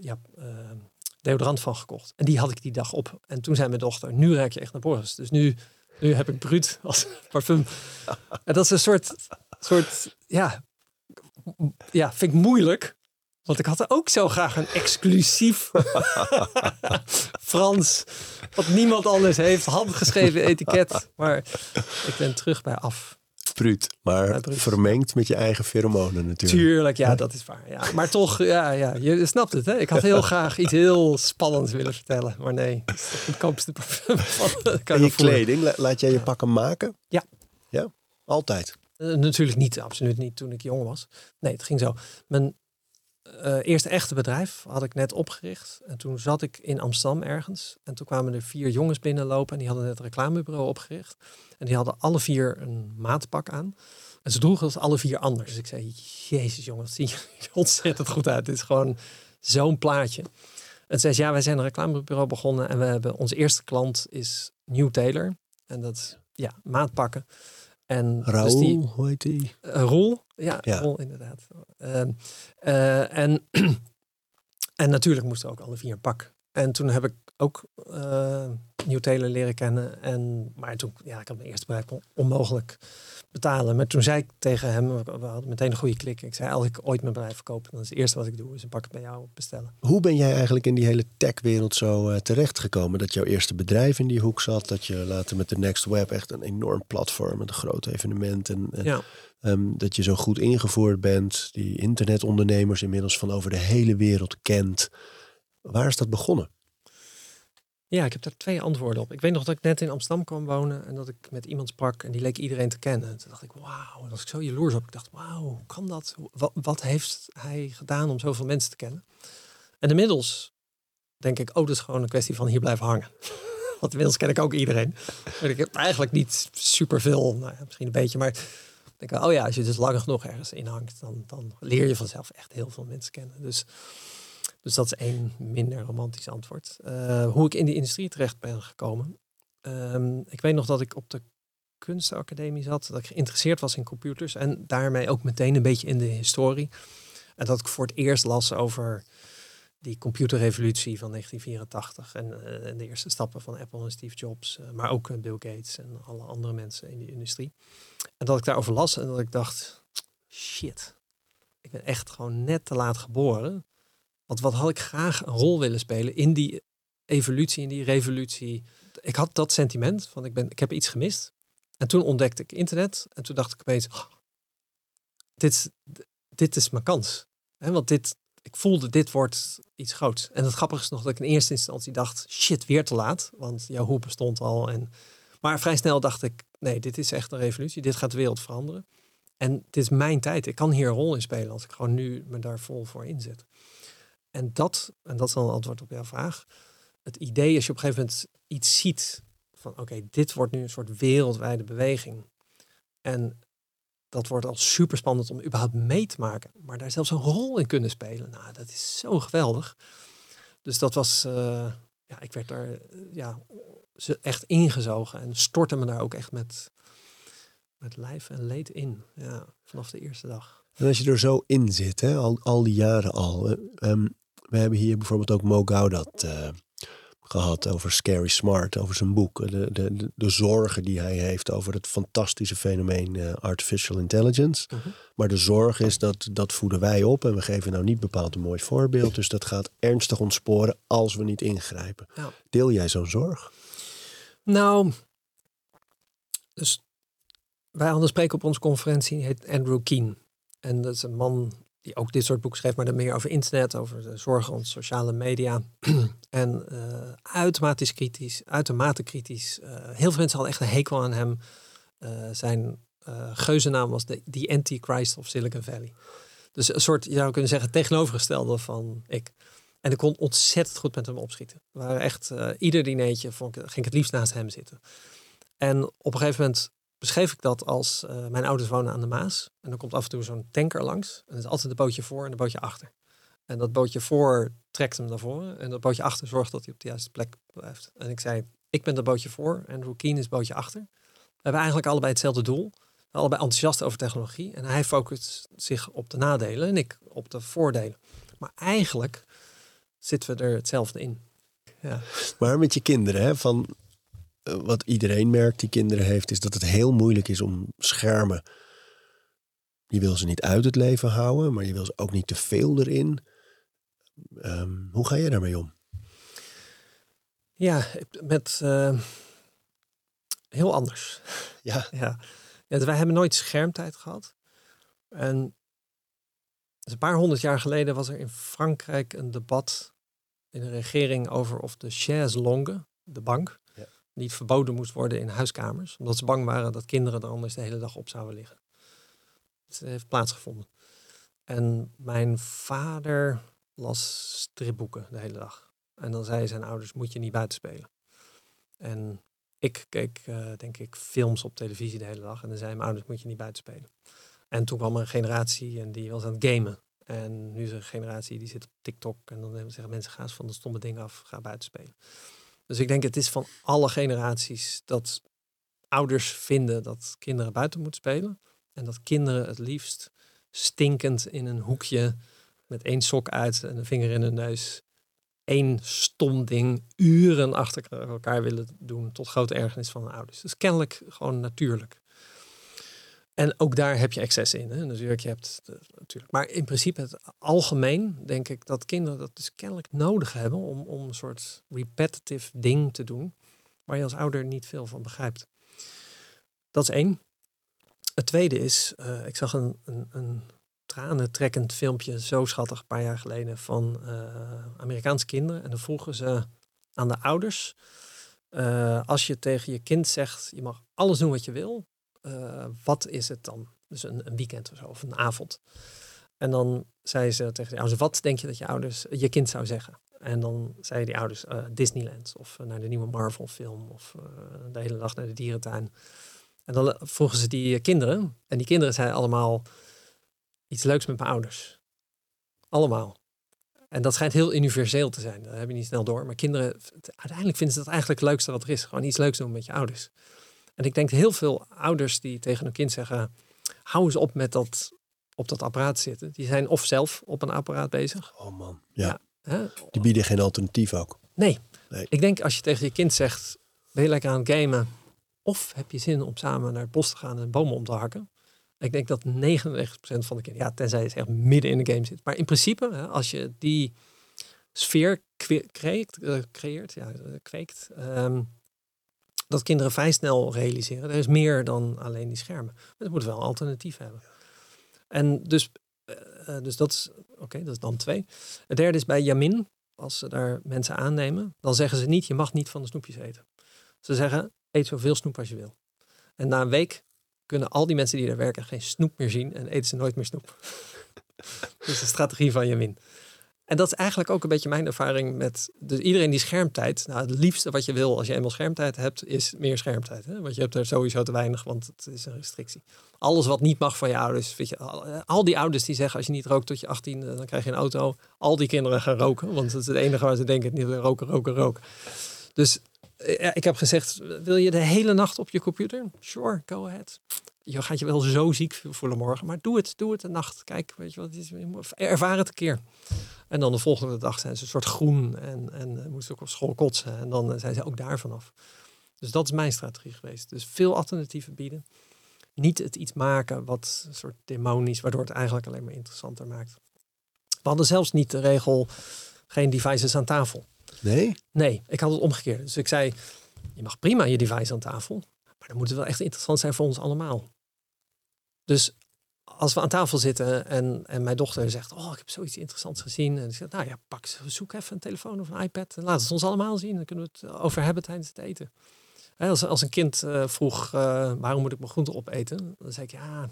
ja, uh, deodorant van gekocht. En die had ik die dag op. En toen zei mijn dochter, nu ruik je echt naar Boris. Dus nu, nu heb ik Bruut als parfum. En dat is een soort, soort ja, ja, vind ik moeilijk. Want ik had ook zo graag een exclusief Frans, wat niemand anders heeft, handgeschreven etiket. Maar ik ben terug bij af. Bruut, maar vermengd met je eigen pheromonen natuurlijk. Tuurlijk, ja, dat is waar. Ja. Maar toch, ja, ja, je snapt het. Hè? Ik had heel graag iets heel spannends willen vertellen. Maar nee, het is parfum van En je kleding, laat jij je pakken maken? Ja. Ja, altijd? Uh, natuurlijk niet, absoluut niet toen ik jong was. Nee, het ging zo. Mijn uh, eerste echte bedrijf had ik net opgericht. En toen zat ik in Amsterdam ergens. En toen kwamen er vier jongens binnenlopen. En die hadden net een reclamebureau opgericht. En die hadden alle vier een maatpak aan. En ze droegen het alle vier anders. Dus ik zei, jezus jongens, zie je ontzettend goed uit. Dit is gewoon zo'n plaatje. En zei ja, wij zijn een reclamebureau begonnen. En we hebben, onze eerste klant is New Taylor. En dat ja, maatpakken. En Raoul, dus die, hoe heet die? Uh, Roel, ja, ja. Inderdaad. Uh, uh, en, en natuurlijk moesten ook alle vier een pak. En toen heb ik ook uh, New Taylor leren kennen. En, maar toen, ja, ik had mijn eerste bedrijf onmogelijk betalen. Maar toen zei ik tegen hem, we hadden meteen een goede klik. Ik zei, als ik ooit mijn bedrijf verkoop, dan is het eerste wat ik doe, is een pak bij jou bestellen. Hoe ben jij eigenlijk in die hele techwereld zo uh, terechtgekomen? Dat jouw eerste bedrijf in die hoek zat, dat je later met de Next Web echt een enorm platform met een groot evenement en, ja. Um, dat je zo goed ingevoerd bent, die internetondernemers inmiddels van over de hele wereld kent. Waar is dat begonnen? Ja, ik heb daar twee antwoorden op. Ik weet nog dat ik net in Amsterdam kwam wonen en dat ik met iemand sprak en die leek iedereen te kennen. En toen dacht ik, wauw, en was ik zo jaloers op. Ik dacht, wauw, hoe kan dat? Wat, heeft hij gedaan om zoveel mensen te kennen? En inmiddels denk ik, oh, dat is gewoon een kwestie van hier blijven hangen. Want inmiddels ken ik ook iedereen. Ik heb eigenlijk niet superveel, nou ja, misschien een beetje, maar ik denk, oh ja, als je dus lang genoeg ergens in hangt, dan, dan leer je vanzelf echt heel veel mensen kennen. Dus dus dat is één minder romantisch antwoord. Uh, hoe ik in die industrie terecht ben gekomen. Um, ik weet nog dat ik op de kunstacademie zat, dat ik geïnteresseerd was in computers en daarmee ook meteen een beetje in de historie. En dat ik voor het eerst las over die computerrevolutie van 1984 en, eh, en de eerste stappen van Apple en Steve Jobs, eh, maar ook eh, Bill Gates en alle andere mensen in die industrie. En dat ik daarover las en dat ik dacht, shit, ik ben echt gewoon net te laat geboren. Want wat had ik graag een rol willen spelen in die evolutie, in die revolutie. Ik had dat sentiment van ik, ben, ik heb iets gemist. En toen ontdekte ik internet en toen dacht ik opeens, oh, dit, dit is mijn kans. He, want dit, ik voelde dit wordt iets groots. En het grappige is nog dat ik in eerste instantie dacht, shit, weer te laat. Want jouw hoe bestond al. En, maar vrij snel dacht ik, nee, dit is echt een revolutie. Dit gaat de wereld veranderen. En dit is mijn tijd. Ik kan hier een rol in spelen als ik gewoon nu me daar vol voor inzet. En dat, en dat is dan een antwoord op jouw vraag. Het idee als je op een gegeven moment iets ziet van oké, dit wordt nu een soort wereldwijde beweging. En dat wordt al super spannend om überhaupt mee te maken. Maar daar zelfs een rol in kunnen spelen. Nou, dat is zo geweldig. Dus dat was, uh, ja, ik werd daar ja, echt ingezogen en stortte me daar ook echt met, met lijf en leed in. Ja, vanaf de eerste dag. En als je er zo in zit, hè, al, al die jaren al. Um, we hebben hier bijvoorbeeld ook Mo Gaudat uh, gehad over Scary Smart, over zijn boek. De, de, de, zorgen die hij heeft over het fantastische fenomeen uh, artificial intelligence. Mhm. Maar de zorg is dat dat voeden wij op en we geven nou niet bepaald een mooi voorbeeld. Dus dat gaat ernstig ontsporen als we niet ingrijpen. Deel jij zo'n zorg? Nou, dus wij hadden spreken op onze conferentie, heet Andrew Keen. En dat is een man die ook dit soort boeken schrijft, maar dan meer over internet, over de zorgen rond sociale media. en uh, uitermate kritisch, uitermate kritisch. Uh, heel veel mensen hadden echt een hekel aan hem. Uh, zijn geuzennaam was de The Antichrist of Silicon Valley. Dus een soort, je zou kunnen zeggen, tegenovergestelde van ik. En ik kon ontzettend goed met hem opschieten. We waren echt, ieder dinertje ging ik het liefst naast hem zitten. En op een gegeven moment beschreef ik dat als mijn ouders wonen aan de Maas. En dan komt af en toe zo'n tanker langs. En er is altijd een bootje voor en een bootje achter. En dat bootje voor trekt hem naar voren. En dat bootje achter zorgt dat hij op de juiste plek blijft. En ik zei, ik ben dat bootje voor en Rookien is bootje achter. We hebben eigenlijk allebei hetzelfde doel. Allebei enthousiast over technologie. En hij focust zich op de nadelen en ik op de voordelen. Maar eigenlijk zitten we er hetzelfde in. Ja. Maar met je kinderen, hè, van eh, wat iedereen merkt die kinderen heeft, is dat het heel moeilijk is om schermen. Je wil ze niet uit het leven houden, maar je wil ze ook niet te veel erin. Um, hoe ga je daarmee om? Ja, met uh, heel anders. Ja. ja. ja. Wij hebben nooit schermtijd gehad. En dus een paar honderd jaar geleden was er in Frankrijk een debat in de regering over of de chaise longue, de bank, niet verboden moest worden in huiskamers. Omdat ze bang waren dat kinderen er anders de hele dag op zouden liggen. Het heeft plaatsgevonden. En mijn vader las stripboeken de hele dag. En dan zei zijn ouders, moet je niet buiten spelen. En ik keek, uh, denk ik, films op televisie de hele dag. En dan zei mijn ouders, moet je niet buiten spelen. En toen kwam er een generatie en die was aan het gamen. En nu is er een generatie die zit op TikTok. En dan zeggen mensen, ga eens van de stomme dingen af, ga buiten spelen. Dus ik denk het is van alle generaties dat ouders vinden dat kinderen buiten moeten spelen. En dat kinderen het liefst stinkend in een hoekje met één sok uit en een vinger in de neus één stom ding uren achter elkaar willen doen tot grote ergernis van de ouders. Dus kennelijk gewoon natuurlijk. En ook daar heb je excess in. Hè? Natuurlijk, je hebt natuurlijk. Maar in principe, het algemeen denk ik dat kinderen dat dus kennelijk nodig hebben om, om een soort repetitive ding te doen, waar je als ouder niet veel van begrijpt. Dat is één. Het tweede is, uh, ik zag een, een, een tranentrekkend filmpje, zo schattig, een paar jaar geleden, van uh, Amerikaanse kinderen. En dan vroegen ze aan de ouders, uh, als je tegen je kind zegt, je mag alles doen wat je wil, uh, wat is het dan? Dus een, een, weekend of zo, of een avond. En dan zei ze tegen de ouders, wat denk je dat je ouders, je kind zou zeggen? En dan zeiden die ouders Disneyland of naar de nieuwe Marvel film of de hele dag naar de dierentuin. En dan vroegen ze die kinderen. En die kinderen zeiden allemaal iets leuks met mijn ouders. Allemaal. En dat schijnt heel universeel te zijn. Dat heb je niet snel door. Maar kinderen, uiteindelijk vinden ze dat eigenlijk het leukste wat er is. Gewoon iets leuks doen met je ouders. En ik denk heel veel ouders die tegen hun kind zeggen, hou eens op met dat op dat apparaat zitten. Die zijn of zelf op een apparaat bezig. Oh man, ja. Die bieden geen alternatief ook. Nee. Nee. Ik denk als je tegen je kind zegt, ben je lekker aan het gamen? Of heb je zin om samen naar het bos te gaan en bomen om te hakken? Ik denk dat 99% van de kinderen, ja, tenzij je echt midden in de game zit. Maar in principe, als je die sfeer creëert, eh, creëert ja, eh, kweekt, ehm, dat kinderen vrij snel realiseren. Er is meer dan alleen die schermen. Het moet wel een alternatief hebben. En dus, eh, dus dat is, oké, dat is dan twee. Het derde is bij Jamin, als ze daar mensen aannemen, dan zeggen ze niet, je mag niet van de snoepjes eten. Ze zeggen, eet zoveel snoep als je wil. En na een week kunnen al die mensen die daar werken geen snoep meer zien en eten ze nooit meer snoep. dat is de strategie van Jamin. En dat is eigenlijk ook een beetje mijn ervaring met dus iedereen die schermtijd. Nou, het liefste wat je wil als je eenmaal schermtijd hebt, is meer schermtijd. Hè? Want je hebt er sowieso te weinig, want het is een restrictie. Alles wat niet mag van je ouders. Weet je, al, eh, die ouders die zeggen als je niet rookt tot je 18, dan krijg je een auto. Al die kinderen gaan roken, want dat is het enige waar ze denken: niet roken, roken, roken. Dus eh, ik heb gezegd: wil je de hele nacht op je computer? Sure, go ahead. Je gaat je wel zo ziek voelen morgen, maar doe het, doe het een nacht. Kijk, weet je wat, ervaar het een keer. En dan de volgende dag zijn ze een soort groen en, en eh, moesten ook op school kotsen. En dan eh, zijn ze ook daar vanaf. Dus dat is mijn strategie geweest. Dus veel alternatieven bieden. Niet het iets maken wat een soort demonisch, waardoor het eigenlijk alleen maar interessanter maakt. We hadden zelfs niet de regel geen devices aan tafel. Nee? Nee, ik had het omgekeerd. Dus ik zei, je mag prima je device aan tafel. Maar dan moet het wel echt interessant zijn voor ons allemaal. Dus als we aan tafel zitten en, en mijn dochter zegt, oh, ik heb zoiets interessants gezien. En ik zeg, nou ja, pak, zoek even een telefoon of een iPad en laat het ons allemaal zien. Dan kunnen we het over hebben tijdens het eten. Als, als een kind eh, vroeg, eh, waarom moet ik mijn groente opeten? Dan zei ik, ja,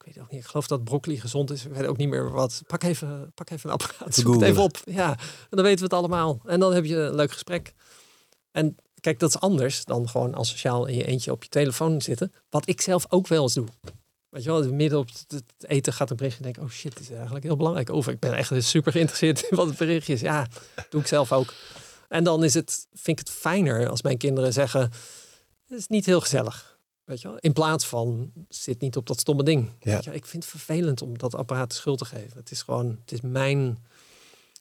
ik weet ook niet. Ik geloof dat broccoli gezond is. Ik weet ook niet meer wat. Pak even, pak even een apparaat. Zoek het even op. Ja, en dan weten we het allemaal. En dan heb je een leuk gesprek. En kijk, dat is anders dan gewoon als sociaal in je eentje op je telefoon zitten. Wat ik zelf ook wel eens doe. Weet je wel, midden op het eten gaat een berichtje en denk oh shit, dit is eigenlijk heel belangrijk. Of ik ben echt super geïnteresseerd in wat het berichtje is. Ja, doe ik zelf ook. En dan is het, vind ik het fijner als mijn kinderen zeggen, het is niet heel gezellig. Weet je wel? In plaats van, zit niet op dat stomme ding. Ja. Weet je wel? Ik vind het vervelend om dat apparaat de schuld te geven. Het is gewoon, het is mijn,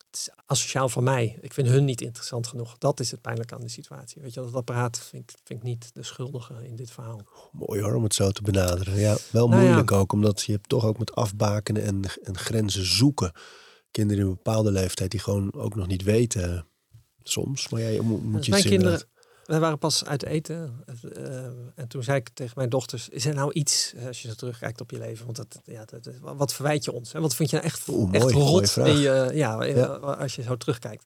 het is asociaal van mij. Ik vind hun niet interessant genoeg. Dat is het pijnlijke aan de situatie. Weet je, dat apparaat vind ik, vind ik niet de schuldige in dit verhaal. Mooi hoor, om het zo te benaderen. Ja, wel Nou ja. moeilijk ook, omdat je hebt toch ook met afbakenen en, en grenzen zoeken. Kinderen in een bepaalde leeftijd die gewoon ook nog niet weten eh, soms. Maar ja, je moet, moet Dus je mijn het kinderen, inderdaad- wij waren pas uit eten. eh, en toen zei ik tegen mijn dochters, is er nou iets, eh, als je zo terugkijkt op je leven, want dat, ja, dat, wat verwijt je ons? En wat vind je nou echt, Oeh, echt mooi, rot ja, Ja. als je zo terugkijkt?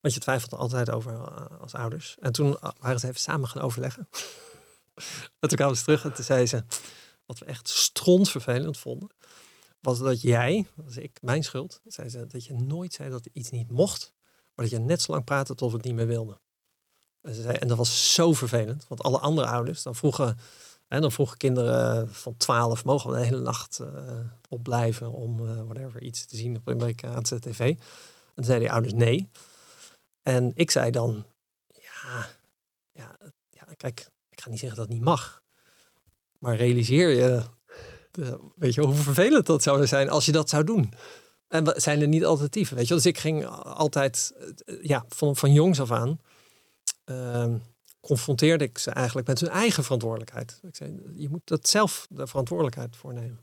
Want je twijfelt er altijd over eh, als ouders. En toen eh, waren ze even samen gaan overleggen. en toen kwamen ze terug en toen zei ze, wat we echt strontvervelend vonden, was dat jij, dat was ik, mijn schuld, zei ze, dat je nooit zei dat iets niet mocht, maar dat je net zo lang praatte tot we het niet meer wilden. En, dat was zo vervelend, want alle andere ouders dan vroegen, hè, dan vroegen kinderen van 12, mogen we de hele nacht eh, opblijven om eh, whatever iets te zien op Amerikaanse tv. En toen zeiden die ouders nee. En ik zei dan, ja, ja, ja, kijk, ik ga niet zeggen dat het niet mag. Maar realiseer je, de- weet je, hoe vervelend dat zou zijn als je dat zou doen. En zijn er niet alternatieven, weet je? Dus ik ging altijd, eh, ja, van, van jongs af aan, confronteerde ik ze eigenlijk met hun eigen verantwoordelijkheid. Ik zei, je moet dat zelf de verantwoordelijkheid voor nemen.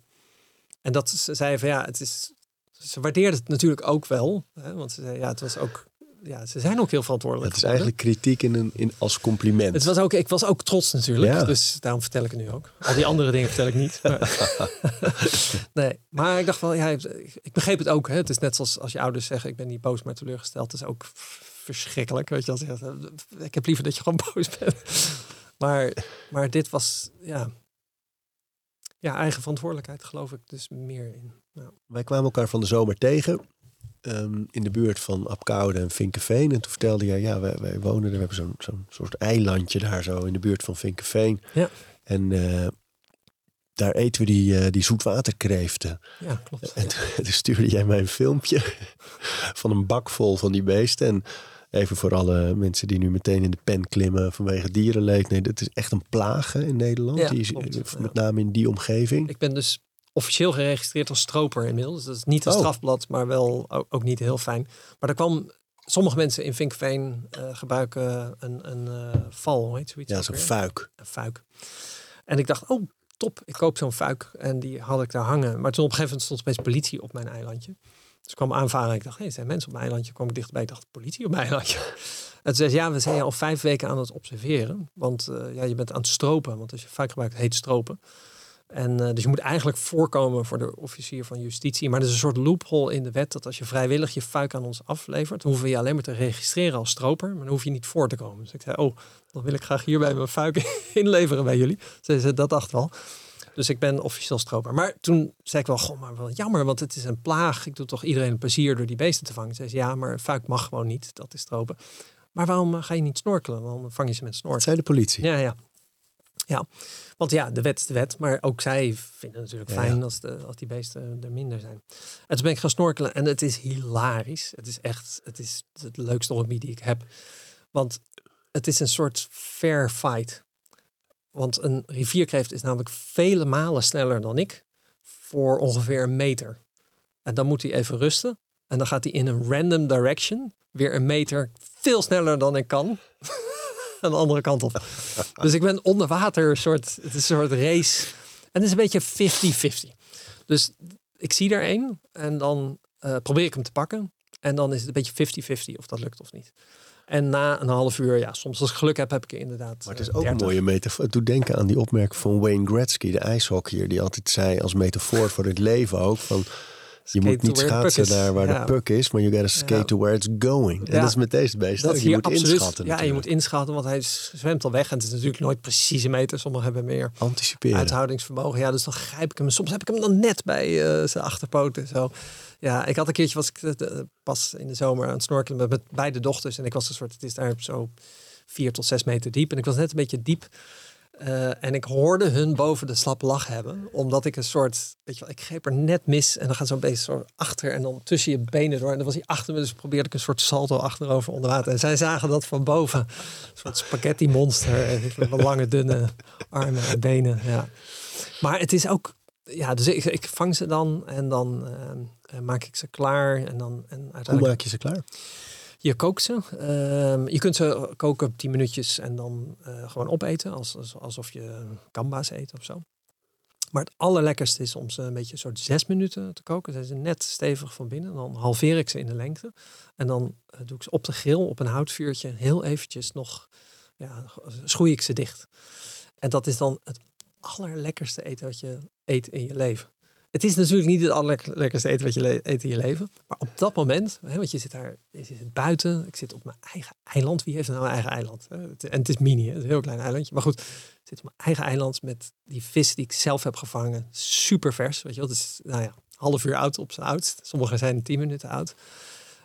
En dat ze zeiden van ja, het is, ze waardeerden het natuurlijk ook wel. Hè, want ze zei ja, het was ook, ja, ze zijn ook heel verantwoordelijk. Het is geworden. eigenlijk kritiek in een, in, als compliment. Het was ook, ik was ook trots natuurlijk. Ja. Dus daarom vertel ik het nu ook. Al die andere dingen vertel ik niet. Maar, nee, maar ik dacht wel, ja, ik begreep het ook. Hè. Het is net zoals als je ouders zeggen, ik ben niet boos, maar teleurgesteld. Het is ook verschrikkelijk. Weet je, als eh, ik heb liever dat je gewoon boos bent. Maar, maar dit was, ja, ja, eigen verantwoordelijkheid geloof ik dus meer in. Nou, Wij kwamen elkaar van de zomer tegen ehm, in de buurt van Apkoude en Vinkenveen. En toen vertelde jij, ja, wij, wij wonen er, we hebben zo'n zo'n soort eilandje daar zo in de buurt van Vinkenveen. Ja. En eh, daar eten we die, eh, die zoetwaterkreeften. ja, klopt. En toen, toen stuurde jij mij een filmpje van een bak vol van die beesten. En Even voor alle mensen die nu meteen in de pen klimmen vanwege dierenleed. Nee, dat is echt een plaag hè, in Nederland. Ja, die is, klopt. met name in die omgeving. Ik ben dus officieel geregistreerd als stroper inmiddels. Dat is niet een Oh. strafblad, maar wel ook, niet heel fijn. Maar er kwam... Sommige mensen in Vinkveen eh, gebruiken een, een eh, val, heet zoiets? Ja, zo'n fuik. een fuik. En ik dacht, oh top, ik koop zo'n fuik. En die had ik daar hangen. Maar toen op een gegeven moment stond opeens politie op mijn eilandje. Dus ik kwam aanvaren en ik dacht, hé, zijn mensen op mijn eilandje. kwam ik dichtbij, ik dacht, politie op mijn eilandje. Toen zei ze, ja, we zijn al vijf weken aan het observeren. Want eh, ja, je bent aan het stropen. Want als je fuik gebruikt, heet stropen. En eh, dus je moet eigenlijk voorkomen voor de officier van justitie. Maar er is een soort loophole in de wet dat als je vrijwillig je fuik aan ons aflevert, hoeven we je alleen maar te registreren als stroper. Maar dan hoef je niet voor te komen. Dus ik zei, oh, dan wil ik graag hierbij mijn fuik inleveren bij jullie. Ze zei, dat dacht wel. Dus ik ben officieel stroper. Maar toen zei ik wel, goh, maar wel jammer, want het is een plaag. Ik doe toch iedereen een plezier door die beesten te vangen. Ze zei, ja, maar fuik mag gewoon niet. Dat is stropen. Maar waarom eh, ga je niet snorkelen? Dan vang je ze met snor. Dat zei de politie. Ja, ja. Ja, want ja, de wet is de wet. Maar ook zij vinden het natuurlijk Ja, fijn ja. Als, de, als die beesten er minder zijn. En toen ben ik gaan snorkelen en het is hilarisch. Het is echt het, is het leukste hobby die ik heb. Want het is een soort fair fight. Want een rivierkreeft is namelijk vele malen sneller dan ik. Voor ongeveer een meter. En dan moet hij even rusten. En dan gaat hij in een random direction. Weer een meter veel sneller dan ik kan. aan de andere kant op. Dus ik ben onder water, een soort, het is een soort race. En het is een beetje 50-50. Dus ik zie er één en dan eh, probeer ik hem te pakken. En dan is het een beetje 50-50 of dat lukt of niet. En na een half uur, ja, soms als ik geluk heb, heb ik er inderdaad. Maar het is eh, ook 30. een mooie metafoor. Het doet denken aan die opmerking van Wayne Gretzky, de ijshockeyer, die altijd zei als metafoor voor het leven ook van je moet niet schaatsen is. daar waar Ja. de puck is, maar you gotta skate Ja. to where it's going. En Ja. dat is met deze beesten. Dat Je moet absoluut. inschatten Ja, je moet inschatten, want hij zwemt al weg. En het is natuurlijk nooit precieze meter. Sommigen hebben meer Anticiperen. uithoudingsvermogen. Ja, dus dan grijp ik hem. Soms heb ik hem dan net bij eh, zijn achterpoten. Zo. Ja, ik had een keertje was ik eh, pas in de zomer aan het snorkelen met, beide dochters. En ik was een soort, het is daar zo vier tot zes meter diep. En ik was net een beetje diep. Eh, en ik hoorde hun boven de slappe lach hebben. Omdat ik een soort, weet je wel, ik greep er net mis. En dan gaat zo'n beetje zo achter en dan tussen je benen door. En dan was hij achter me, dus probeerde ik een soort salto achterover onder water. En zij zagen dat van boven. Een soort spaghetti monster. En lange, dunne armen en benen. Ja. Maar het is ook, ja, dus ik, ik vang ze dan en dan eh, eh, maak ik ze klaar. En dan en Hoe uiteindelijk maak je ze klaar? je kookt ze. Ehm, je kunt ze koken op 10 minuutjes en dan eh, gewoon opeten. Als, als- alsof je kamba's eet of zo. Maar het allerlekkerste is om ze een beetje soort zes minuten te koken. Zijn ze net stevig van binnen. Dan halveer ik ze in de lengte. En dan eh, doe ik ze op de grill op een houtvuurtje. Heel eventjes nog ja, schoei ik ze dicht. En dat is dan het allerlekkerste eten wat je eet in je leven. Het is natuurlijk niet het allerlekkerste eten wat je eet in je leven. Maar op dat moment, hè, want je zit daar, je zit buiten. Ik zit op mijn eigen eiland. Wie heeft nou een eigen eiland? En het is mini, het is een heel klein eilandje. Maar goed, zit op mijn eigen eiland met die vis die ik zelf heb gevangen. Super vers, weet je wel. Het is, nou ja, half uur oud op zijn oudst. Sommige zijn tien minuten oud.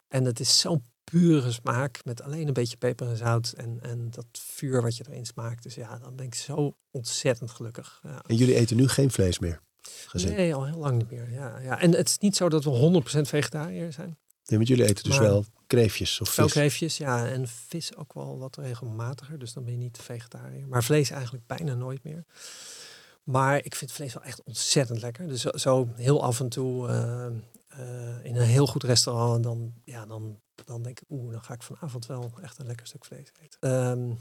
En het is zo'n pure smaak met alleen een beetje peper en zout. En, en dat vuur wat je erin smaakt. Dus ja, dan ben ik zo ontzettend gelukkig. Ja. En jullie eten nu geen vlees meer? Gezin. Nee. Nee, al heel lang niet meer. Ja, ja. En het is niet zo dat we 100% vegetariër zijn. want jullie eten dus Maar- wel kreefjes of vis. Velkreefjes, ja. En vis ook wel wat regelmatiger. Dus dan ben je niet vegetariër. Maar vlees eigenlijk bijna nooit meer. Maar ik vind vlees wel echt ontzettend lekker. Dus zo, zo heel af en toe eh, eh, in een heel goed restaurant. Dan, ja, dan, dan denk ik, oeh, dan ga ik vanavond wel echt een lekker stuk vlees eten. Ehm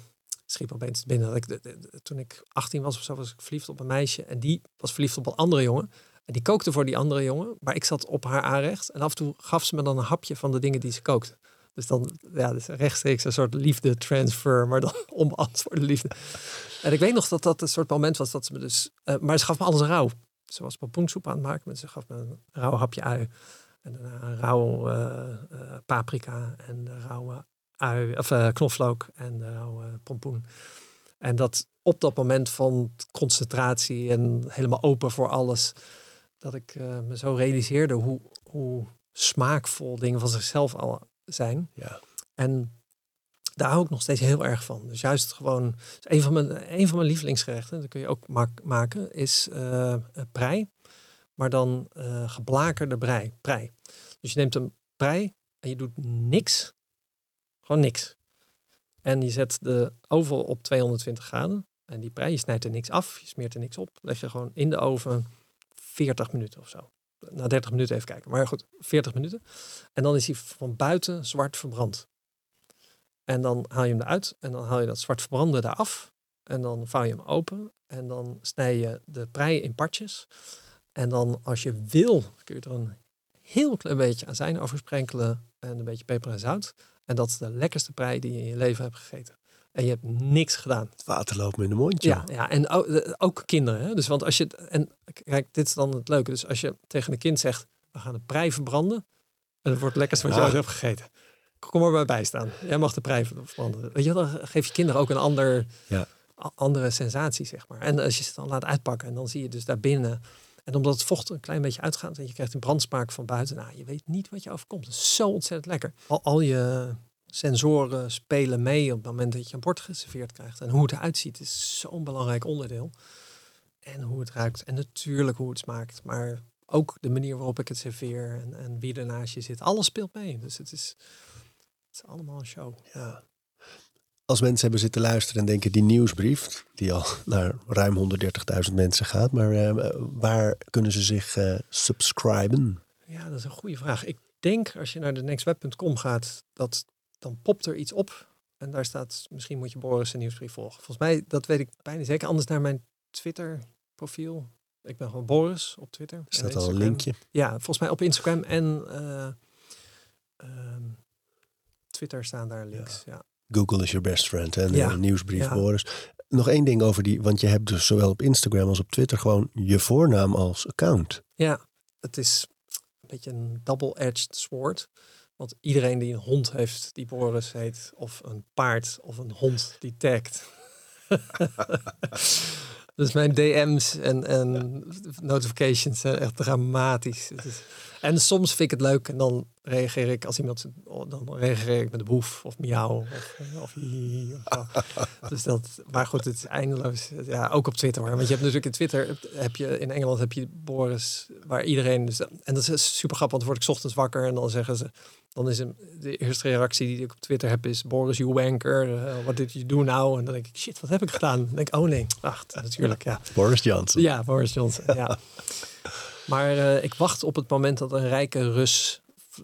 schiep opeens binnen dat ik, toen ik 18 was of zo, was ik verliefd op een meisje. En die was verliefd op een andere jongen. En die kookte voor die andere jongen. Maar ik zat op haar aanrecht. En af en toe gaf ze me dan een hapje van de dingen die ze kookte. Dus dan, ja, dus rechtstreeks een soort liefde transfer, maar dan onbeantwoorde liefde. En ik weet nog dat dat een soort moment was dat ze me dus, eh, maar ze gaf me alles rauw. Ze was pompoensoep aan het maken, ze gaf me een rauw hapje ui. En daarna een rauw eh, eh, paprika en de rauwe ui, of eh, knoflook en de rauwe pompoen. En dat op dat moment van concentratie en helemaal open voor alles, dat ik me zo realiseerde hoe, hoe smaakvol dingen van zichzelf al zijn. Ja. En daar hou ik nog steeds heel erg van. Dus juist gewoon, dus een van mijn, een van mijn lievelingsgerechten, dat kun je ook mak- maken, is eh, prei. Maar dan eh geblakerde brei, prei. Dus je neemt een prei en je doet niks. Gewoon niks. En je zet de oven op 220 graden. En die prei, je snijdt er niks af, je smeert er niks op. Leg je gewoon in de oven 40 minuten of zo. Na 30 minuten even kijken. Maar goed, 40 minuten. En dan is hij van buiten zwart verbrand. En dan haal je hem eruit en dan haal je dat zwart verbrande eraf. En dan vouw je hem open en dan snij je de prei in partjes. En dan als je wil, kun je er een heel klein beetje azijn over sprenkelen en een beetje peper en zout. En dat is de lekkerste prei die je in je leven hebt gegeten. En je hebt niks gedaan. Het water loopt me in de mondje. Ja, ja en ook, eh, ook kinderen. Hè? Dus want als je, en kijk, dit is dan het leuke. Dus als je tegen een kind zegt, we gaan de prei verbranden. En het wordt het lekkerste wat je ooit hebt gegeten. Kom maar bij staan. Jij mag de prei verbranden. Weet je, dan geef je kinderen ook een ander, Ja. andere sensatie, zeg maar. En als je het dan laat uitpakken en dan zie je dus daarbinnen. En omdat het vocht een klein beetje uitgaat en je krijgt een brandsmaak van buiten. Nou, je weet niet wat je overkomt. Het is zo ontzettend lekker. Al, al je sensoren spelen mee op het moment dat je een bord geserveerd krijgt. En hoe het eruit ziet is zo'n belangrijk onderdeel. En hoe het ruikt. En natuurlijk hoe het smaakt. Maar ook de manier waarop ik het serveer. En, en wie er naast je zit. Alles speelt mee. Dus het is, het is allemaal een show. Ja. Als mensen hebben zitten luisteren en denken die nieuwsbrief, die al naar ruim 130.000 mensen gaat, maar eh, waar kunnen ze zich eh, subscriben? Ja, dat is een goede vraag. Ik denk als je naar de nextweb.com gaat, dat dan popt er iets op. En daar staat, misschien moet je Boris een nieuwsbrief volgen. Volgens mij, dat weet ik bijna zeker. Anders naar mijn Twitter profiel. Ik ben gewoon Boris op Twitter. Er En staat al een linkje. Ja, volgens mij op Instagram en eh, ehm, Twitter staan daar links. Ja. Google is your best friend en Ja. nieuwsbrief Ja. Boris. Nog één ding over die, want je hebt dus zowel op Instagram als op Twitter gewoon je voornaam als account. ja, het is een beetje een double-edged sword. Want iedereen die een hond heeft die Boris heet, of een paard of een hond die tagt. dus mijn DM's en, en notifications zijn echt dramatisch. Is- en soms vind ik het leuk en dan reageer ik als iemand, oh, dan reageer ik met de boef of miauw of, of hi, of. Dus dat, maar goed, het is eindeloos. Ja, ook op Twitter. Want je hebt natuurlijk in Twitter, heb je, in Engeland heb je Boris, waar iedereen, dus, en dat is super grappig, want dan word ik 's ochtends wakker en dan zeggen ze, dan is een, de eerste reactie die ik op Twitter heb is, Boris, you wanker, eh, what did you do now? En dan denk ik, shit, wat heb ik gedaan? Dan denk ik, oh nee, wacht, natuurlijk, ja. Boris Johnson. Ja, Boris Johnson, ja. Maar eh, ik wacht op het moment dat een rijke Rus,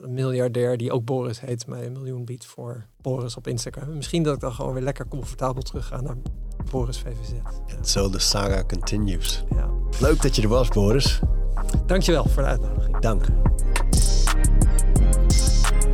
miljardair, die ook Boris heet, mij een miljoen biedt voor Boris op Instagram. Misschien dat ik dan gewoon weer lekker comfortabel terug ga naar Boris VVZ. En zo de saga continues. Ja. Leuk dat je er was, Boris. Dankjewel voor de uitnodiging. Dank.